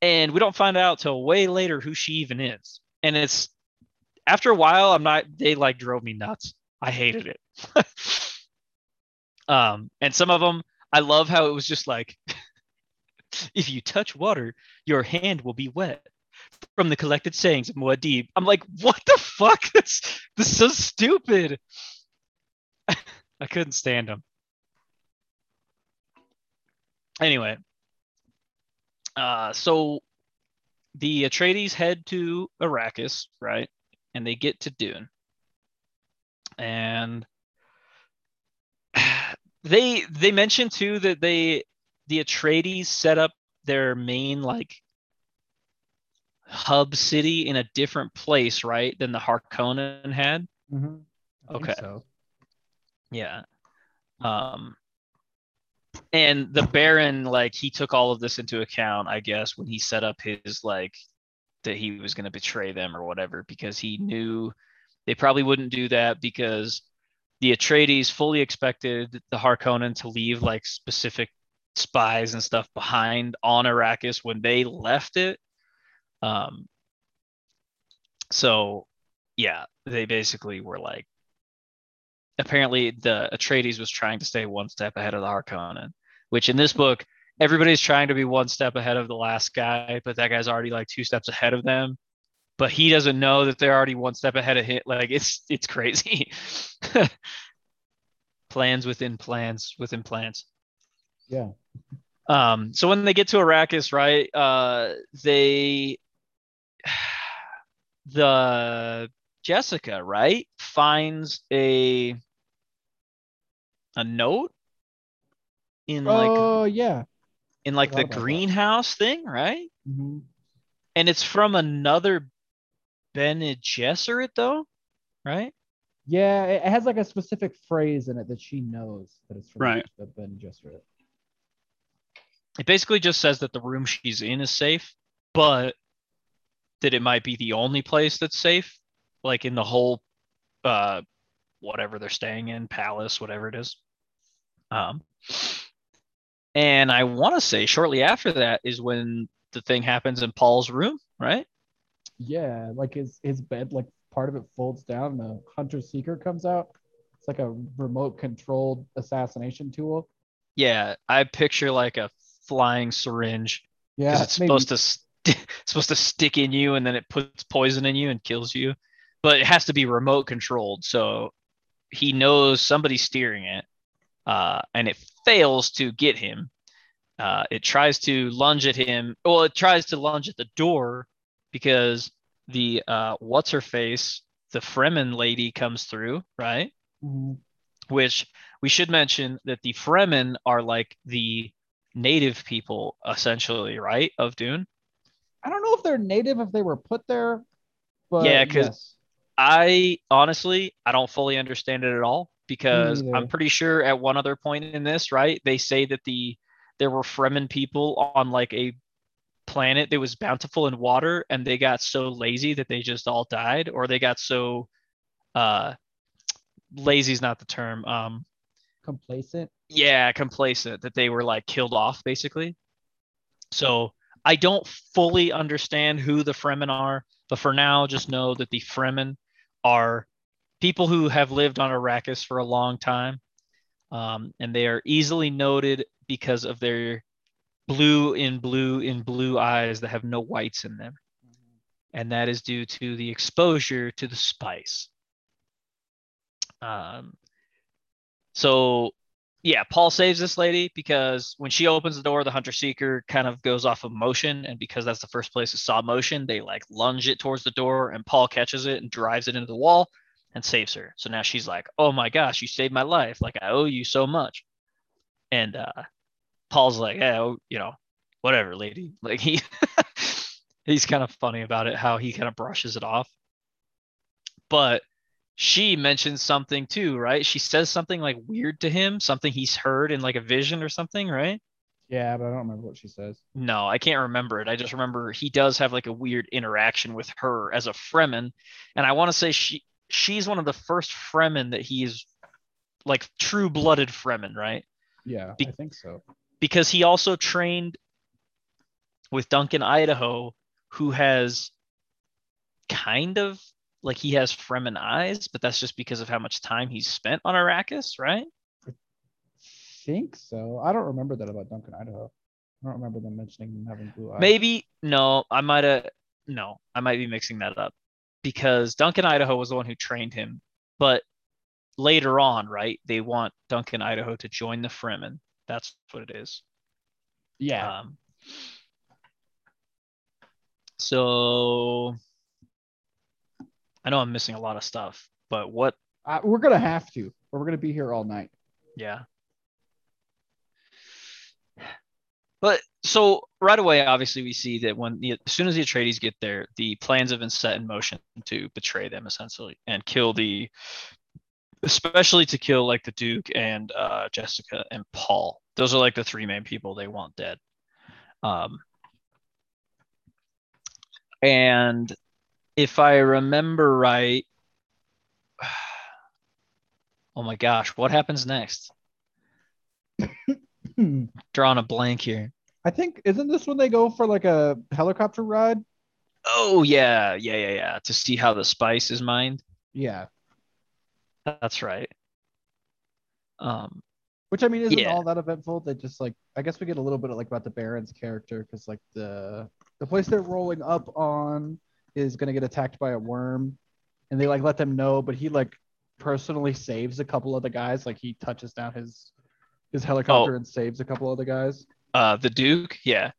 [SPEAKER 2] And we don't find out till way later who she even is. And it's after a while, I'm not they like drove me nuts. I hated it. *laughs* um, and some of them, I love how it was just like *laughs* if you touch water, your hand will be wet from the collected sayings of Muad'Dib. I'm like, what the fuck? *laughs* That's this is so stupid. *laughs* I couldn't stand him. Anyway, uh, so the Atreides head to Arrakis, right? And they get to Dune, and *sighs* they they mention too that they the Atreides set up their main like hub city in a different place, right, than the Harkonnen had.
[SPEAKER 1] Mhm.
[SPEAKER 2] Okay.
[SPEAKER 1] So
[SPEAKER 2] Yeah. Um and the Baron, like he took all of this into account, I guess, when he set up his like that he was gonna betray them or whatever, because he knew they probably wouldn't do that because the Atreides fully expected the Harkonnen to leave like specific spies and stuff behind on Arrakis when they left it. Um so yeah, they basically were like apparently the Atreides was trying to stay one step ahead of the Harkonnen, which in this book, everybody's trying to be one step ahead of the last guy, but that guy's already like two steps ahead of them. But he doesn't know that they're already one step ahead of him. Like it's it's crazy. *laughs* plans within plans within plans.
[SPEAKER 1] Yeah.
[SPEAKER 2] Um, so when they get to Arrakis, right, uh, they *sighs* the Jessica, right, finds a a note in like
[SPEAKER 1] oh yeah.
[SPEAKER 2] in like the
[SPEAKER 1] about that.
[SPEAKER 2] greenhouse thing, right?
[SPEAKER 1] hmm
[SPEAKER 2] And it's from another Bene Gesserit though, right?
[SPEAKER 1] Yeah, it has like a specific phrase in it that she knows that it's from
[SPEAKER 2] Right.
[SPEAKER 1] the Bene Gesserit.
[SPEAKER 2] It basically just says that the room she's in is safe, but that it might be the only place that's safe, like in the whole uh whatever they're staying in, palace, whatever it is. Um and I want to say shortly after that is when the thing happens in Paul's room, right?
[SPEAKER 1] Yeah, like his his bed, like part of it folds down, and a hunter seeker comes out. It's like a remote controlled assassination tool.
[SPEAKER 2] Yeah, I picture like a flying syringe because
[SPEAKER 1] Yeah,
[SPEAKER 2] it's
[SPEAKER 1] maybe-
[SPEAKER 2] supposed to st- *laughs* supposed to stick in you and then it puts poison in you and kills you. But it has to be remote controlled, so he knows somebody's steering it, uh, and it fails to get him. Uh, it tries to lunge at him. Well, it tries to lunge at the door because the uh, what's her face, the Fremen lady comes through, right?
[SPEAKER 1] Mhm.
[SPEAKER 2] which we should mention that the Fremen are like the native people essentially, right, of Dune.
[SPEAKER 1] I don't know if they're native if they were put there, but
[SPEAKER 2] Yeah, 'cause-
[SPEAKER 1] yes.
[SPEAKER 2] I honestly, I don't fully understand it at all because I'm pretty sure at one other point in this, right, they say that the there were Fremen people on like a planet that was bountiful in water and they got so lazy that they just all died or they got so uh lazy is not the term um
[SPEAKER 1] complacent.
[SPEAKER 2] yeah, complacent that they were like killed off basically. So I don't fully understand who the Fremen are, but for now, just know that the Fremen are people who have lived on Arrakis for a long time, um, and they are easily noted because of their blue in blue in blue eyes that have no whites in them, and that is due to the exposure to the spice. Um, so yeah, Paul saves this lady because when she opens the door, the hunter seeker kind of goes off of motion, and because that's the first place it saw motion, they like lunge it towards the door, and Paul catches it and drives it into the wall and saves her. So now she's like, "Oh my gosh, you saved my life! Like I owe you so much." And uh, Paul's like, "Yeah, oh, you know, whatever, lady." *laughs* Like he he's kind of funny about it, how he kind of brushes it off. But she mentions something too, right? She says something like weird to him, something he's heard in like a vision or something, right?
[SPEAKER 1] Yeah, but I don't remember what she says.
[SPEAKER 2] No, I can't remember it. I just remember he does have like a weird interaction with her as a Fremen, and I want to say she she's one of the first Fremen that he is like true-blooded Fremen, right?
[SPEAKER 1] Yeah,
[SPEAKER 2] Be-
[SPEAKER 1] I think so.
[SPEAKER 2] Because he also trained with Duncan Idaho, who has kind of like he has Fremen eyes, but that's just because of how much time he's spent on Arrakis, right?
[SPEAKER 1] I Think so. I don't remember that about Duncan Idaho. I don't remember them mentioning him having blue eyes.
[SPEAKER 2] Maybe no, I might have no, I might be mixing that up because Duncan Idaho was the one who trained him, but later on, right? They want Duncan Idaho to join the Fremen. That's what it is.
[SPEAKER 1] Yeah.
[SPEAKER 2] Um, so I know I'm missing a lot of stuff, but what?
[SPEAKER 1] Uh, we're gonna have to, or we're gonna be here all night.
[SPEAKER 2] Yeah. But so right away, obviously, we see that when the, as soon as the Atreides get there, the plans have been set in motion to betray them essentially and kill the, especially to kill like the Duke and uh, Jessica and Paul. Those are like the three main people they want dead. Um, and if I remember right, *sighs* oh my gosh, what happens next? *clears throat* Drawing a blank here.
[SPEAKER 1] I think isn't this when they go for like a helicopter ride?
[SPEAKER 2] Oh yeah, yeah, yeah, yeah. To see how the spice is mined.
[SPEAKER 1] Yeah.
[SPEAKER 2] That's right. Um,
[SPEAKER 1] Which I mean isn't
[SPEAKER 2] Yeah.
[SPEAKER 1] all that eventful. They just like I guess we get a little bit of like about the Baron's character because like the the place they're rolling up on is gonna get attacked by a worm, and they like let them know, but he like personally saves a couple of the guys. Like he touches down his his helicopter
[SPEAKER 2] Oh.
[SPEAKER 1] and saves a couple of the guys.
[SPEAKER 2] Uh, the Duke, yeah.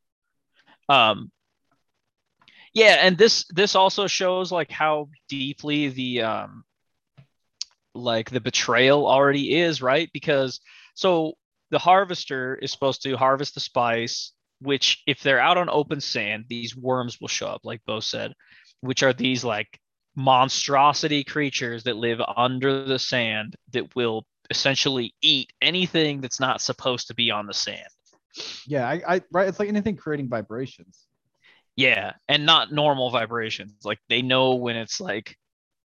[SPEAKER 2] Um, yeah, and this this also shows like how deeply the um, like the betrayal already is, right? Because so the harvester is supposed to harvest the spice, which if they're out on open sand, these worms will show up, like Bo said, which are these like monstrosity creatures that live under the sand that will essentially eat anything that's not supposed to be on the sand.
[SPEAKER 1] Yeah, I, I right. It's like anything creating vibrations.
[SPEAKER 2] Yeah, and not normal vibrations. Like they know when it's like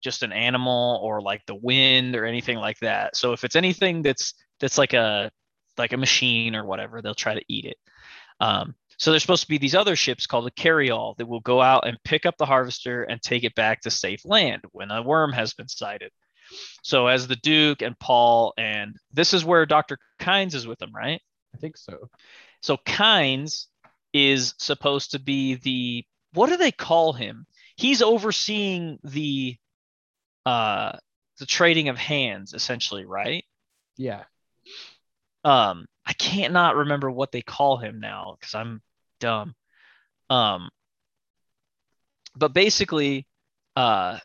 [SPEAKER 2] just an animal or like the wind or anything like that. So if it's anything that's that's like a like a machine or whatever, they'll try to eat it. Um, so there's supposed to be these other ships called the carryall that will go out and pick up the harvester and take it back to safe land when a worm has been sighted. So as the Duke and Paul and this is where Dr. Kynes is with them, right?
[SPEAKER 1] I think so.
[SPEAKER 2] So Kynes is supposed to be the what do they call him? He's overseeing the uh the trading of hands essentially, right?
[SPEAKER 1] Yeah.
[SPEAKER 2] Um I can't not remember what they call him now cuz I'm dumb. Um but basically uh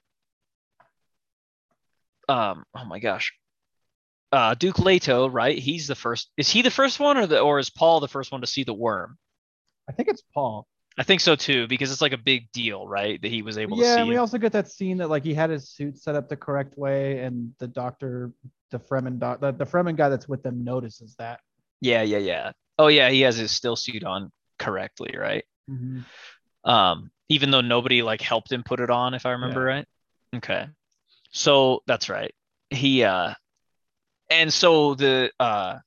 [SPEAKER 2] um oh my gosh uh duke leto right he's the first is he the first one or the or is paul the first one to see the worm
[SPEAKER 1] I think it's Paul.
[SPEAKER 2] i think so too because it's like a big deal right that he was able
[SPEAKER 1] Yeah,
[SPEAKER 2] to
[SPEAKER 1] and
[SPEAKER 2] see
[SPEAKER 1] we
[SPEAKER 2] it.
[SPEAKER 1] also get that scene that like he had his suit set up the correct way, and the doctor, the Fremen doc, the, the Fremen guy that's with them notices that.
[SPEAKER 2] yeah yeah yeah oh yeah he has his still suit on correctly right? Um even though nobody like helped him put it on if i remember
[SPEAKER 1] Yeah.
[SPEAKER 2] right? Okay. So that's right. He uh and so the uh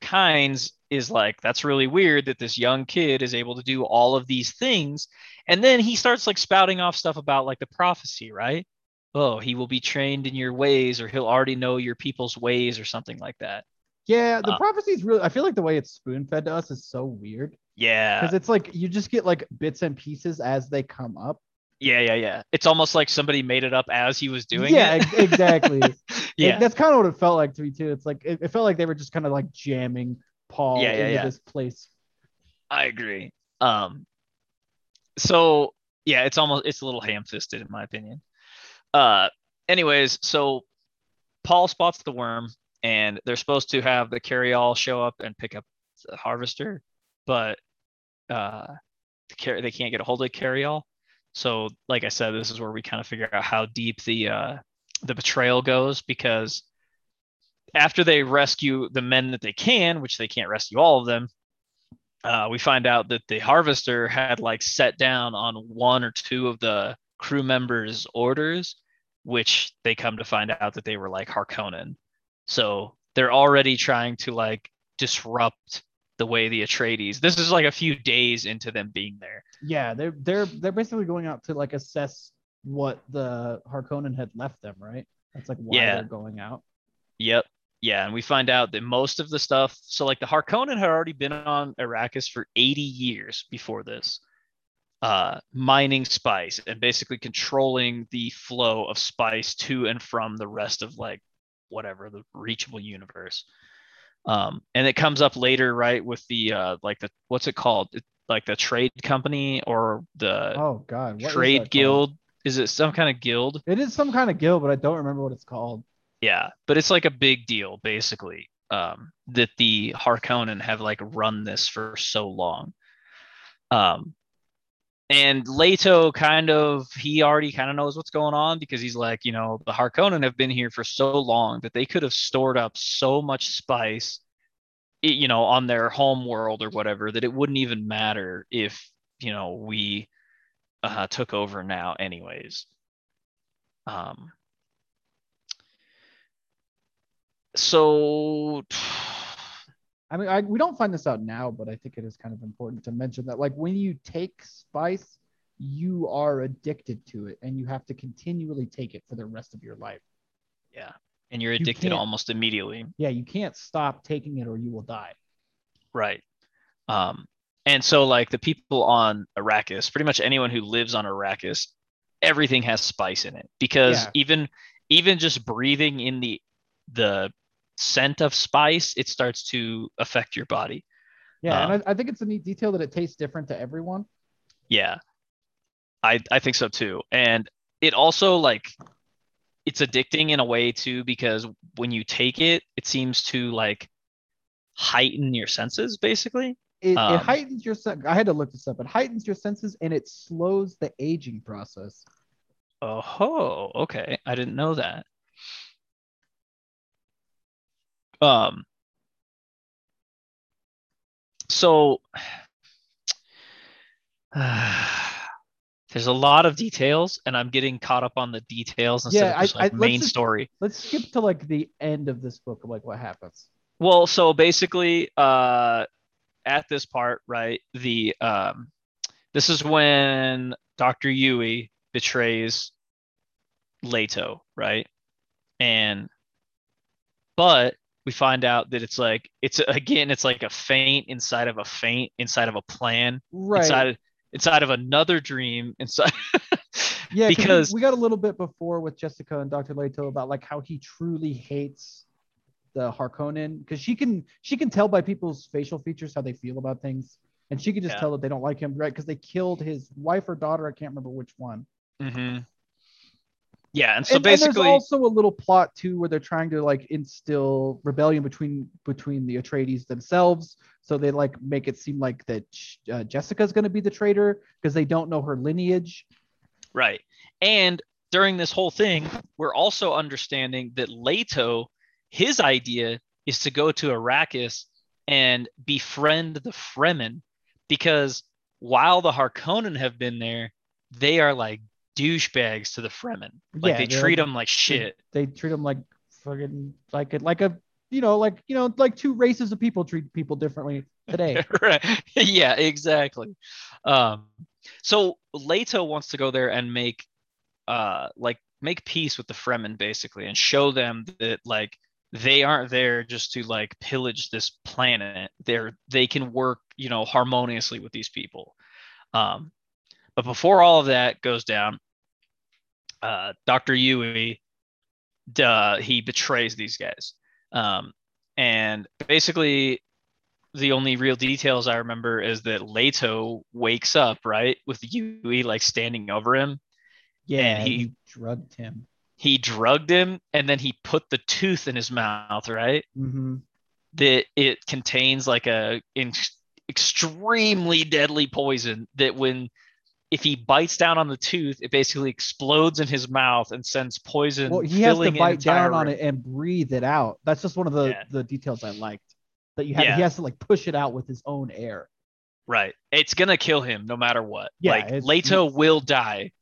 [SPEAKER 2] Kynes is like that's really weird that this young kid is able to do all of these things. And then he starts like spouting off stuff about like the prophecy right? Oh he will be trained in your ways or he'll already know your people's ways or something like that
[SPEAKER 1] Yeah, the
[SPEAKER 2] Uh,
[SPEAKER 1] prophecy's really. I feel like the way it's spoon fed to us is so weird
[SPEAKER 2] yeah
[SPEAKER 1] because it's like you just get like bits and pieces as they come up.
[SPEAKER 2] yeah yeah yeah it's almost like somebody made it up as he was doing
[SPEAKER 1] yeah,
[SPEAKER 2] it
[SPEAKER 1] ex- exactly. *laughs*
[SPEAKER 2] yeah
[SPEAKER 1] It- that's kind of what it felt like to me too. It's like it, it felt like they were just kind of like jamming Paul
[SPEAKER 2] Yeah, yeah,
[SPEAKER 1] into
[SPEAKER 2] yeah.
[SPEAKER 1] this place.
[SPEAKER 2] I agree. Um, so yeah, it's almost it's a little ham-fisted in my opinion. Uh, anyways, so Paul spots the worm, and they're supposed to have the carry-all show up and pick up the harvester, but uh, they can't get a hold of the carry-all. So, like I said, this is where we kind of figure out how deep the uh, the betrayal goes because after they rescue the men that they can, which they can't rescue all of them, uh, we find out that the harvester had like set down on one or two of the crew members' orders, which they come to find out that they were like Harkonnen. So they're already trying to like disrupt the way the Atreides. This is like a few days into them being there.
[SPEAKER 1] Yeah, they're they're they're basically going out to like assess what the Harkonnen had left them, right? That's like why
[SPEAKER 2] Yeah.
[SPEAKER 1] they're going out.
[SPEAKER 2] Yep. Yeah, and we find out that most of the stuff. So like the Harkonnen had already been on Arrakis for 80 years before this, uh, mining spice and basically controlling the flow of spice to and from the rest of like whatever the reachable universe. Um, and it comes up later, right, with the uh, like the what's it called, It- like the trade company or the
[SPEAKER 1] Oh God, what is
[SPEAKER 2] trade
[SPEAKER 1] called?
[SPEAKER 2] guild. Is it some kind of guild?
[SPEAKER 1] It is some kind of guild, but I don't remember what it's called.
[SPEAKER 2] Yeah, but it's like a big deal, basically, um, that the Harkonnen have like run this for so long. Um, and Leto kind of he already kind of knows what's going on because he's like, you know, the Harkonnen have been here for so long that they could have stored up so much spice, you know, on their home world or whatever that it wouldn't even matter if you know we uh, took over now, anyways. Um, so
[SPEAKER 1] I mean, I, we don't find this out now, but I think it is kind of important to mention that, like, when you take spice, you are addicted to it, and you have to continually take it for the rest of your life.
[SPEAKER 2] yeah, and you're addicted
[SPEAKER 1] can't-
[SPEAKER 2] almost immediately,
[SPEAKER 1] Yeah, you can't stop taking it, or you will die.
[SPEAKER 2] right? Um, and so like the people on Arrakis, pretty much anyone who lives on Arrakis, everything has spice in it because
[SPEAKER 1] Yeah.
[SPEAKER 2] even even just breathing in the the scent of spice, it starts to affect your body.
[SPEAKER 1] Yeah,
[SPEAKER 2] Um,
[SPEAKER 1] and I, I think it's a neat detail that it tastes different to everyone.
[SPEAKER 2] Yeah. I I think so too. And it also like it's addicting in a way too because when you take it, it seems to like heighten your senses basically.
[SPEAKER 1] It,
[SPEAKER 2] Um,
[SPEAKER 1] it heightens your sen- I had to look this up. It heightens your senses and it slows the aging process.
[SPEAKER 2] Oh, okay. I didn't know that. Um so *sighs* there's a lot of details and I'm getting caught up on the details instead
[SPEAKER 1] Yeah,
[SPEAKER 2] of just
[SPEAKER 1] I-
[SPEAKER 2] like
[SPEAKER 1] I- let's
[SPEAKER 2] main
[SPEAKER 1] just-
[SPEAKER 2] story.
[SPEAKER 1] Let's skip to like the end of this book of like what happens.
[SPEAKER 2] Well, so basically, uh, at this part, right, the um, this is when Dr. Yueh betrays Leto, right? And but we find out that it's like it's again, it's like a feint inside of a feint inside of a plan
[SPEAKER 1] Right.
[SPEAKER 2] inside inside of another dream inside. *laughs*
[SPEAKER 1] yeah,
[SPEAKER 2] because
[SPEAKER 1] we, got a little bit before with Jessica and Dr. Leto about like how he truly hates the Harkonnen because she can she can tell by people's facial features how they feel about things. And she can just
[SPEAKER 2] Yeah.
[SPEAKER 1] tell that they don't like him, right? Because they killed his wife or daughter. I can't remember which one.
[SPEAKER 2] hmm Yeah, and so
[SPEAKER 1] and, and
[SPEAKER 2] basically,
[SPEAKER 1] there's also a little plot too where they're trying to like instill rebellion between between the Atreides themselves. So they like make it seem like that uh, Jessica's going to be the traitor because they don't know her lineage.
[SPEAKER 2] Right. And during this whole thing, we're also understanding that Leto, his idea is to go to Arrakis and befriend the Fremen because while the Harkonnen have been there, they are like douchebags to the Fremen. Like
[SPEAKER 1] Yeah,
[SPEAKER 2] they treat
[SPEAKER 1] like-
[SPEAKER 2] them like shit.
[SPEAKER 1] They treat them like fucking like like a you know like you know like two races of people treat people differently today. *laughs*
[SPEAKER 2] right. *laughs* Yeah, exactly. Um, so Leto wants to go there and make uh like make peace with the Fremen basically and show them that like they aren't there just to like pillage this planet. They're they can work, you know, harmoniously with these people. Um, but before all of that goes down, uh, Dr. Yueh, duh, he betrays these guys. Um, and basically, the only real details I remember is that Leto wakes up, right, with Yueh like standing over him.
[SPEAKER 1] Yeah,
[SPEAKER 2] he-
[SPEAKER 1] he drugged him.
[SPEAKER 2] He drugged him and then he put the tooth in his mouth, right?
[SPEAKER 1] hmm
[SPEAKER 2] That it contains like a in, extremely deadly poison that when if he bites down on the tooth, it basically explodes in his mouth and sends poison.
[SPEAKER 1] Well, he has to bite down
[SPEAKER 2] entire
[SPEAKER 1] on it and breathe it out. That's just one of the
[SPEAKER 2] Yeah.
[SPEAKER 1] the details I liked. That you have
[SPEAKER 2] Yeah.
[SPEAKER 1] he has to like push it out with his own air.
[SPEAKER 2] Right. It's gonna kill him no matter what.
[SPEAKER 1] Yeah,
[SPEAKER 2] like
[SPEAKER 1] it's-
[SPEAKER 2] Leto will die.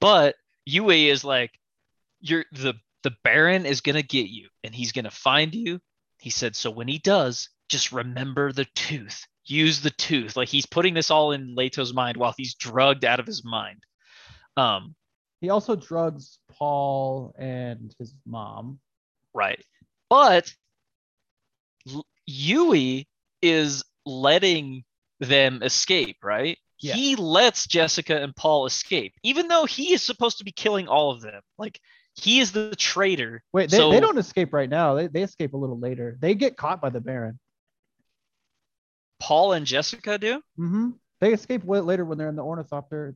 [SPEAKER 2] But Yueh is like, you're the the Baron is gonna get you and he's gonna find you. He said, so when he does, just remember the tooth. Use the tooth. Like he's putting this all in Leto's mind while he's drugged out of his mind. Um,
[SPEAKER 1] He also drugs Paul and his mom.
[SPEAKER 2] right. But Yueh is letting them escape, right?
[SPEAKER 1] Yeah.
[SPEAKER 2] He lets Jessica and Paul escape, even though he is supposed to be killing all of them. Like he is the traitor.
[SPEAKER 1] Wait, they,
[SPEAKER 2] So-
[SPEAKER 1] they don't escape right now. They, they escape a little later. They get caught by the Baron.
[SPEAKER 2] Paul and Jessica do.
[SPEAKER 1] Mm-hmm. They escape later when they're in the ornithopter.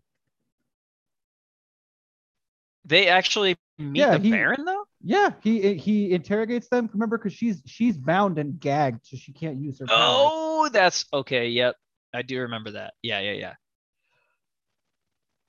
[SPEAKER 2] They actually meet
[SPEAKER 1] Yeah,
[SPEAKER 2] the
[SPEAKER 1] he-
[SPEAKER 2] Baron though.
[SPEAKER 1] Yeah, he he interrogates them. Remember, because she's she's bound and gagged, so she can't use her. powers.
[SPEAKER 2] Oh, that's okay. Yep, I do remember that. Yeah, yeah, yeah.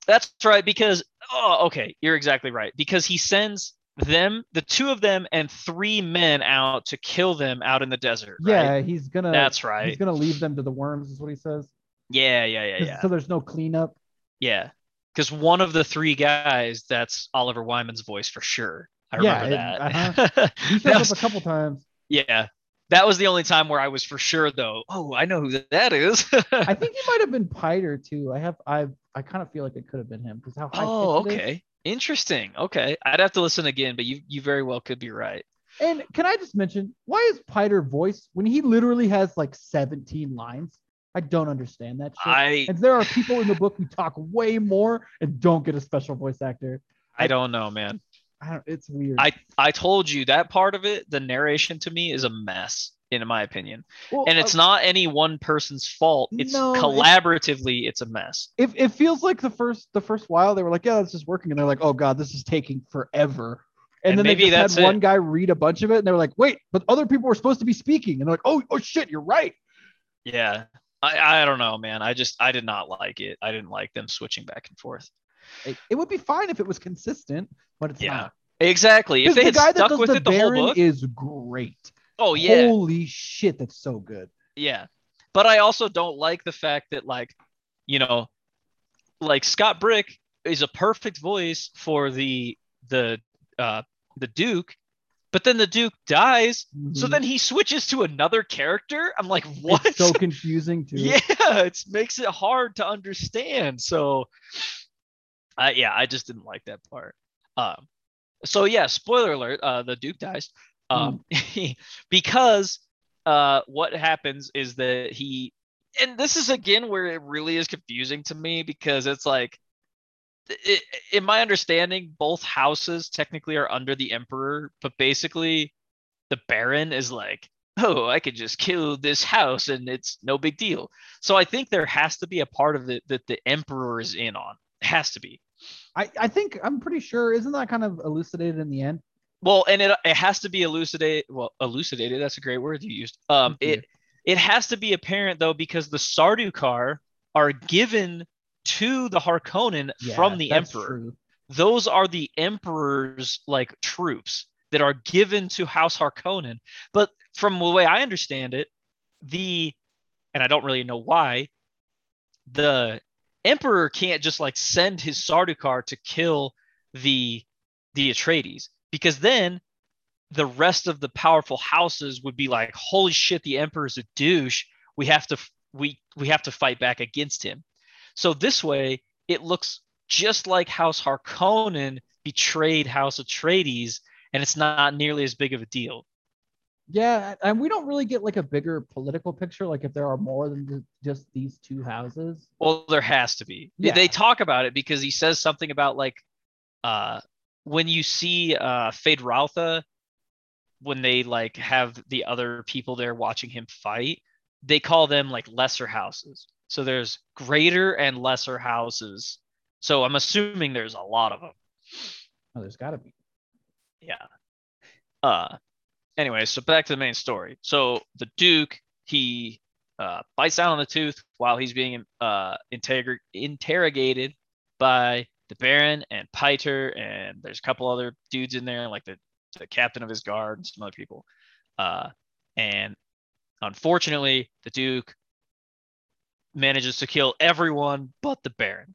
[SPEAKER 2] That's right. Because oh, okay, you're exactly right. Because he sends them, the two of them, and three men out to kill them out in the desert. right?
[SPEAKER 1] Yeah, he's gonna.
[SPEAKER 2] That's right.
[SPEAKER 1] He's gonna leave them to the worms, is what he says.
[SPEAKER 2] Yeah, yeah, yeah, yeah,
[SPEAKER 1] So there's no cleanup.
[SPEAKER 2] yeah. Because one of the three guys, that's Oliver Wyman's voice for sure. I
[SPEAKER 1] Yeah,
[SPEAKER 2] remember
[SPEAKER 1] it-
[SPEAKER 2] that. Uh-huh. *laughs*
[SPEAKER 1] He shows
[SPEAKER 2] That
[SPEAKER 1] up a couple times.
[SPEAKER 2] yeah, that was the only time where I was for sure though. Oh, I know who that is.
[SPEAKER 1] I think he might have been *laughs* Piter too. I have I I kind of feel like it could have been him because how high
[SPEAKER 2] oh,
[SPEAKER 1] pitched it is.
[SPEAKER 2] okay. Interesting. Okay. I'd have to listen again, but you you very well could be right.
[SPEAKER 1] And can I just mention why is Piter voice when he literally has like 17 lines? I don't understand that shit.
[SPEAKER 2] I
[SPEAKER 1] and there are people in the book who talk way more and don't get a special voice actor.
[SPEAKER 2] I don't know, man.
[SPEAKER 1] It's weird.
[SPEAKER 2] I I told you that part of it, the narration to me is a mess. in my opinion.
[SPEAKER 1] Well,
[SPEAKER 2] And it's
[SPEAKER 1] uh,
[SPEAKER 2] not any one person's fault. It's
[SPEAKER 1] No, it-
[SPEAKER 2] collaboratively, it's a mess.
[SPEAKER 1] It, it feels like the first the first while they were like, yeah, this is working, and they're like, oh god, this is taking forever. And,
[SPEAKER 2] And
[SPEAKER 1] then
[SPEAKER 2] maybe
[SPEAKER 1] they just
[SPEAKER 2] that's
[SPEAKER 1] had one
[SPEAKER 2] it.
[SPEAKER 1] guy read a bunch of it, and they were like, wait, but other people were supposed to be speaking, and they're like, oh, oh shit, you're right.
[SPEAKER 2] Yeah. I, I don't know, man. I just I did not like it. I didn't like them switching back and forth.
[SPEAKER 1] It, it would be fine if it was consistent, but it's
[SPEAKER 2] Yeah.
[SPEAKER 1] not.
[SPEAKER 2] Exactly. If they
[SPEAKER 1] the
[SPEAKER 2] had
[SPEAKER 1] guy that
[SPEAKER 2] stuck
[SPEAKER 1] does
[SPEAKER 2] with
[SPEAKER 1] the
[SPEAKER 2] it the whole
[SPEAKER 1] Baron
[SPEAKER 2] book.
[SPEAKER 1] is great.
[SPEAKER 2] oh yeah.
[SPEAKER 1] Holy shit, that's so good.
[SPEAKER 2] Yeah. But I also don't like the fact that like, you know, like Scott Brick is a perfect voice for the the uh the Duke, but then the Duke dies, so
[SPEAKER 1] Mhm.
[SPEAKER 2] then he switches to another character. I'm like, what?
[SPEAKER 1] It's so *laughs* confusing too.
[SPEAKER 2] yeah, it makes it hard to understand. So uh, yeah, I just didn't like that part. Um so yeah, spoiler alert, uh the Duke dies. Um *laughs* because uh what happens is that he and this is again where it really is confusing to me because it's like i in my understanding both houses technically are under the emperor but basically the baron is like oh i could just kill this house and it's no big deal so i think there has to be a part of it that the emperor is in on it has to be
[SPEAKER 1] I, I think I'm pretty sure, isn't that kind of elucidated in the end?
[SPEAKER 2] well and it, it has to be elucidated well elucidated that's a great word you used um
[SPEAKER 1] Thank you.
[SPEAKER 2] it it has to be apparent though because the Sardukar are given to the Harkonnen from the Emperor.
[SPEAKER 1] true.
[SPEAKER 2] Those are the Emperor's like troops that are given to House Harkonnen. But from the way I understand it, the and I don't really know why, the Emperor can't just like send his Sardukar to kill the the Atreides because then the rest of the powerful houses would be like, holy shit, the emperor's a douche. We have to we we have to fight back against him. So this way, it looks just like House Harkonnen betrayed House Atreides, and it's not nearly as big of a deal.
[SPEAKER 1] Yeah, and we don't really get like a bigger political picture, like if there are more than just these two houses.
[SPEAKER 2] Well, there has to be. They-
[SPEAKER 1] Yeah.
[SPEAKER 2] They talk about it because he says something about like uh when you see uh Feyd-Rautha when they like have the other people there watching him fight, they call them like lesser houses. So there's greater and lesser houses. So I'm assuming there's a lot of them.
[SPEAKER 1] Oh, there's got to be.
[SPEAKER 2] Yeah. Uh anyway, so back to the main story. So the Duke, he uh bites down on the tooth while he's being uh interrogated by the Baron and Piter, and there's a couple other dudes in there, like the, the captain of his guard and some other people. Uh and unfortunately, the Duke manages to kill everyone but the Baron.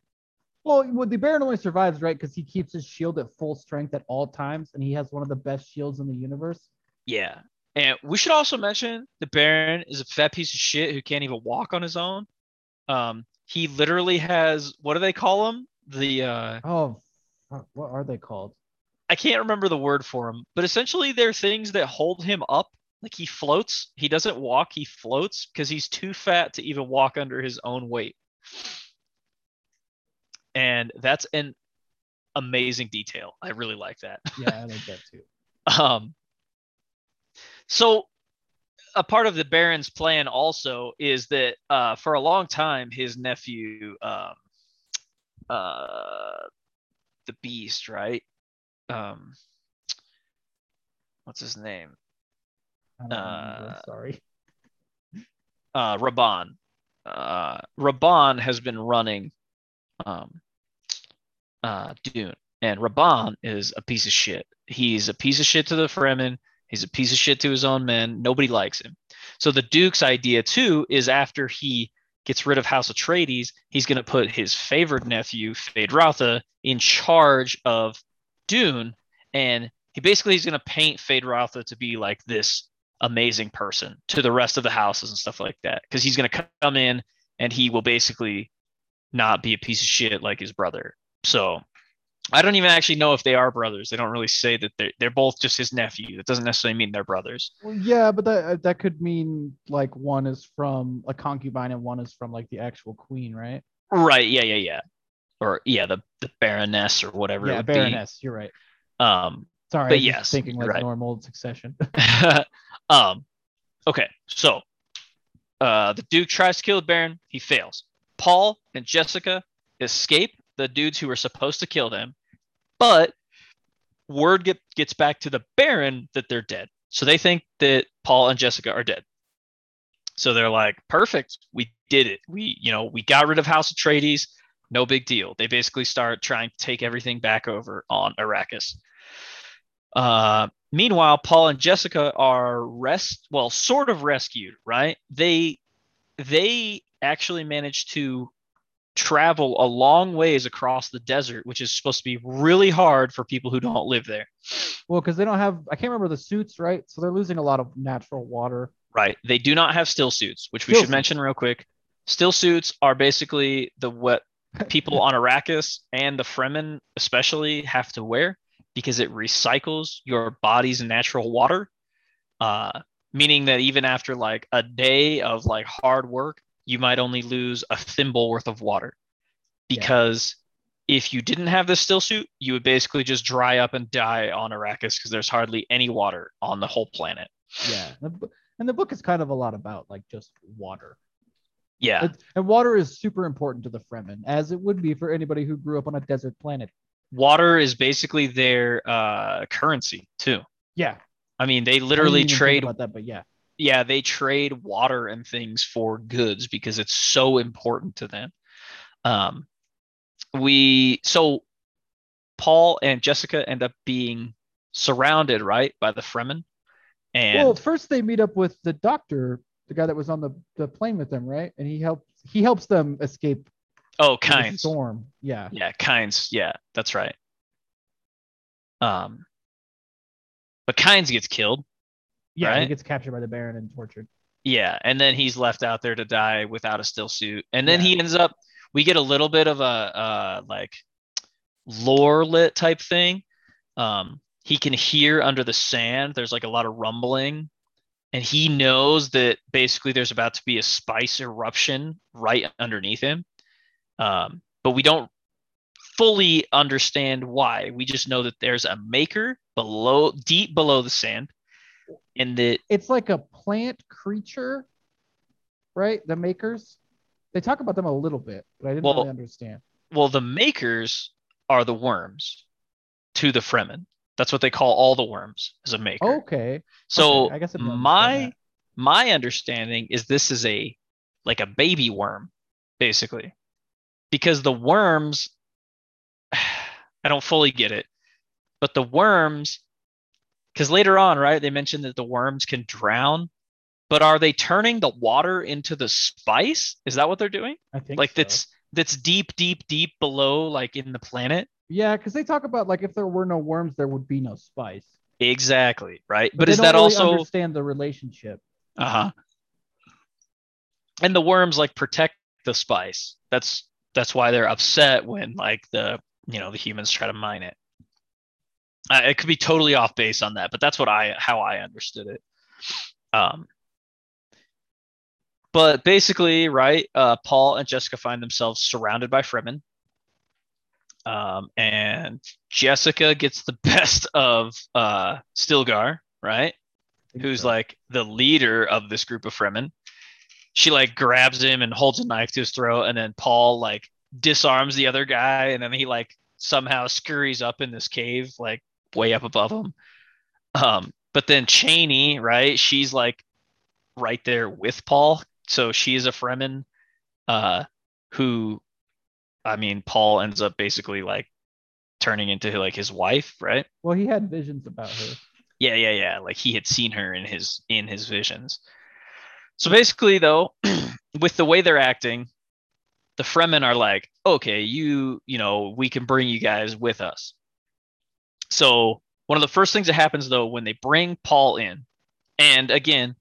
[SPEAKER 1] Well, well, the Baron only survives, right? Because he keeps his shield at full strength at all times, and he has one of the best shields in the universe.
[SPEAKER 2] Yeah. And we should also mention the Baron is a fat piece of shit who can't even walk on his own. Um, he literally has what do they call him? The uh,
[SPEAKER 1] Oh, what are they called?
[SPEAKER 2] I can't remember the word for him, but essentially they're things that hold him up. Like he floats. He doesn't walk. He floats because he's too fat to even walk under his own weight. And that's an amazing detail. I really like that.
[SPEAKER 1] Yeah, I like that *laughs* too.
[SPEAKER 2] Um, so a part of the Baron's plan also is that uh, for a long time his nephew, um, uh, the Beast, right? Um, what's his name?
[SPEAKER 1] I don't remember,
[SPEAKER 2] Uh,
[SPEAKER 1] sorry. *laughs*
[SPEAKER 2] Uh, Rabban. Uh, Rabban has been running um, uh, Dune, and Rabban is a piece of shit. He's a piece of shit to the Fremen. He's a piece of shit to his own men. Nobody likes him. So the Duke's idea too is after he gets rid of House Atreides, he's going to put his favorite nephew, Feyd-Rautha, in charge of Dune, and he basically is going to paint Feyd-Rautha to be like this amazing person to the rest of the houses and stuff like that, because he's going to come in and he will basically not be a piece of shit like his brother. So I don't even actually know if they are brothers. They don't really say that they're they're both just his nephew. That doesn't necessarily mean they're brothers.
[SPEAKER 1] Well, yeah, but that uh, that could mean like one is from a concubine and one is from like the actual queen, right?
[SPEAKER 2] Right? Yeah, yeah, yeah. Or yeah, the the Baroness or whatever
[SPEAKER 1] yeah, Baroness. You're right.
[SPEAKER 2] Um,
[SPEAKER 1] Sorry,
[SPEAKER 2] But
[SPEAKER 1] I was just
[SPEAKER 2] yes,
[SPEAKER 1] thinking like
[SPEAKER 2] right.
[SPEAKER 1] normal succession. *laughs* *laughs*
[SPEAKER 2] um, Okay, so uh, the Duke tries to kill the Baron. He fails. Paul and Jessica escape the dudes who were supposed to kill them, but word get, gets back to the Baron that they're dead. So they think that Paul and Jessica are dead. So they're like, perfect, we did it. We, you know, we got rid of House Atreides. No big deal. They basically start trying to take everything back over on Arrakis. Uh, meanwhile, Paul and Jessica are rest, well, sort of rescued, right? They, they actually managed to travel a long ways across the desert, which is supposed to be really hard for people who don't live there.
[SPEAKER 1] Well, because they don't have, I can't remember the suits, right? So they're losing a lot of natural water.
[SPEAKER 2] Right. They do not have still suits, which we
[SPEAKER 1] Still
[SPEAKER 2] should
[SPEAKER 1] suits.
[SPEAKER 2] mention real quick. Still suits are basically the what *laughs* people on Arrakis and the Fremen especially have to wear because it recycles your body's natural water. Uh, meaning that even after like a day of like hard work, you might only lose a thimble worth of water
[SPEAKER 1] Yeah.
[SPEAKER 2] because if you didn't have this still suit, you would basically just dry up and die on Arrakis because there's hardly any water on the whole planet.
[SPEAKER 1] Yeah. And the book is kind of a lot about like just water.
[SPEAKER 2] Yeah.
[SPEAKER 1] It- and water is super important to the Fremen, as it would be for anybody who grew up on a desert planet.
[SPEAKER 2] water is basically their uh, currency too.
[SPEAKER 1] Yeah.
[SPEAKER 2] I mean, they literally trade.
[SPEAKER 1] about that, but yeah.
[SPEAKER 2] Yeah, they trade water and things for goods because it's so important to them. Um, we so Paul and Jessica end up being surrounded right by the Fremen, and
[SPEAKER 1] well, first they meet up with the doctor, the guy that was on the, the plane with them, right? And he helps he helps them escape
[SPEAKER 2] oh, Kynes.
[SPEAKER 1] storm. Yeah.
[SPEAKER 2] Yeah, Kynes. Yeah, that's right. Um, but Kynes gets killed.
[SPEAKER 1] Yeah. He
[SPEAKER 2] Right.
[SPEAKER 1] gets captured by the Baron and tortured.
[SPEAKER 2] Yeah, and then he's left out there to die without a still suit. And then
[SPEAKER 1] Yeah.
[SPEAKER 2] he ends up we get a little bit of a uh like lore lit type thing. Um he can hear under the sand. There's like a lot of rumbling. And he knows that basically there's about to be a spice eruption right underneath him. Um, but we don't fully understand why. We just know that there's a maker below deep below the sand. And that
[SPEAKER 1] It's like a plant creature, right? The makers. They talk about them a little bit, but I didn't
[SPEAKER 2] Well,
[SPEAKER 1] really understand.
[SPEAKER 2] well, the makers are the worms to the Fremen. That's what they call all the worms as a maker.
[SPEAKER 1] Okay.
[SPEAKER 2] so
[SPEAKER 1] okay, I guess I didn't understand
[SPEAKER 2] my my understanding is this is a like a baby worm, basically, because the worms. *sighs* I don't fully get it, but the worms, because later on, right, they mentioned that the worms can drown, but are they turning the water into the spice? Is that what they're doing?
[SPEAKER 1] I think
[SPEAKER 2] like
[SPEAKER 1] so.
[SPEAKER 2] that's that's deep, deep, deep below, like in the planet.
[SPEAKER 1] Yeah, because they talk about like if there were no worms, there would be no spice.
[SPEAKER 2] Exactly, right? But,
[SPEAKER 1] they
[SPEAKER 2] is that
[SPEAKER 1] really
[SPEAKER 2] also
[SPEAKER 1] understand the relationship?
[SPEAKER 2] uh-huh. And the worms like protect the spice. That's that's why they're upset when like the you know the humans try to mine it. Uh, it could be totally off base on that, but that's what I how I understood it. Um but basically, right, uh, Paul and Jessica find themselves surrounded by Fremen. Um, and Jessica gets the *laughs* best of uh, Stilgar, right? Who's
[SPEAKER 1] so.
[SPEAKER 2] like the leader of this group of Fremen. She like grabs him and holds a knife to his throat, and then Paul like disarms the other guy, and then he like somehow scurries up in this cave, like way up above him. Um, but then Chani, right? She's like right there with Paul, so she is a Fremen, uh, who, I mean, Paul ends up basically like turning into like his wife, right?
[SPEAKER 1] Well, he had visions about her.
[SPEAKER 2] Yeah, yeah, yeah. Like he had seen her in his in his visions. So basically, though, *clears throat* with the way they're acting, the Fremen are like, okay, you, you know, we can bring you guys with us. So one of the first things that happens though when they bring Paul in, and again,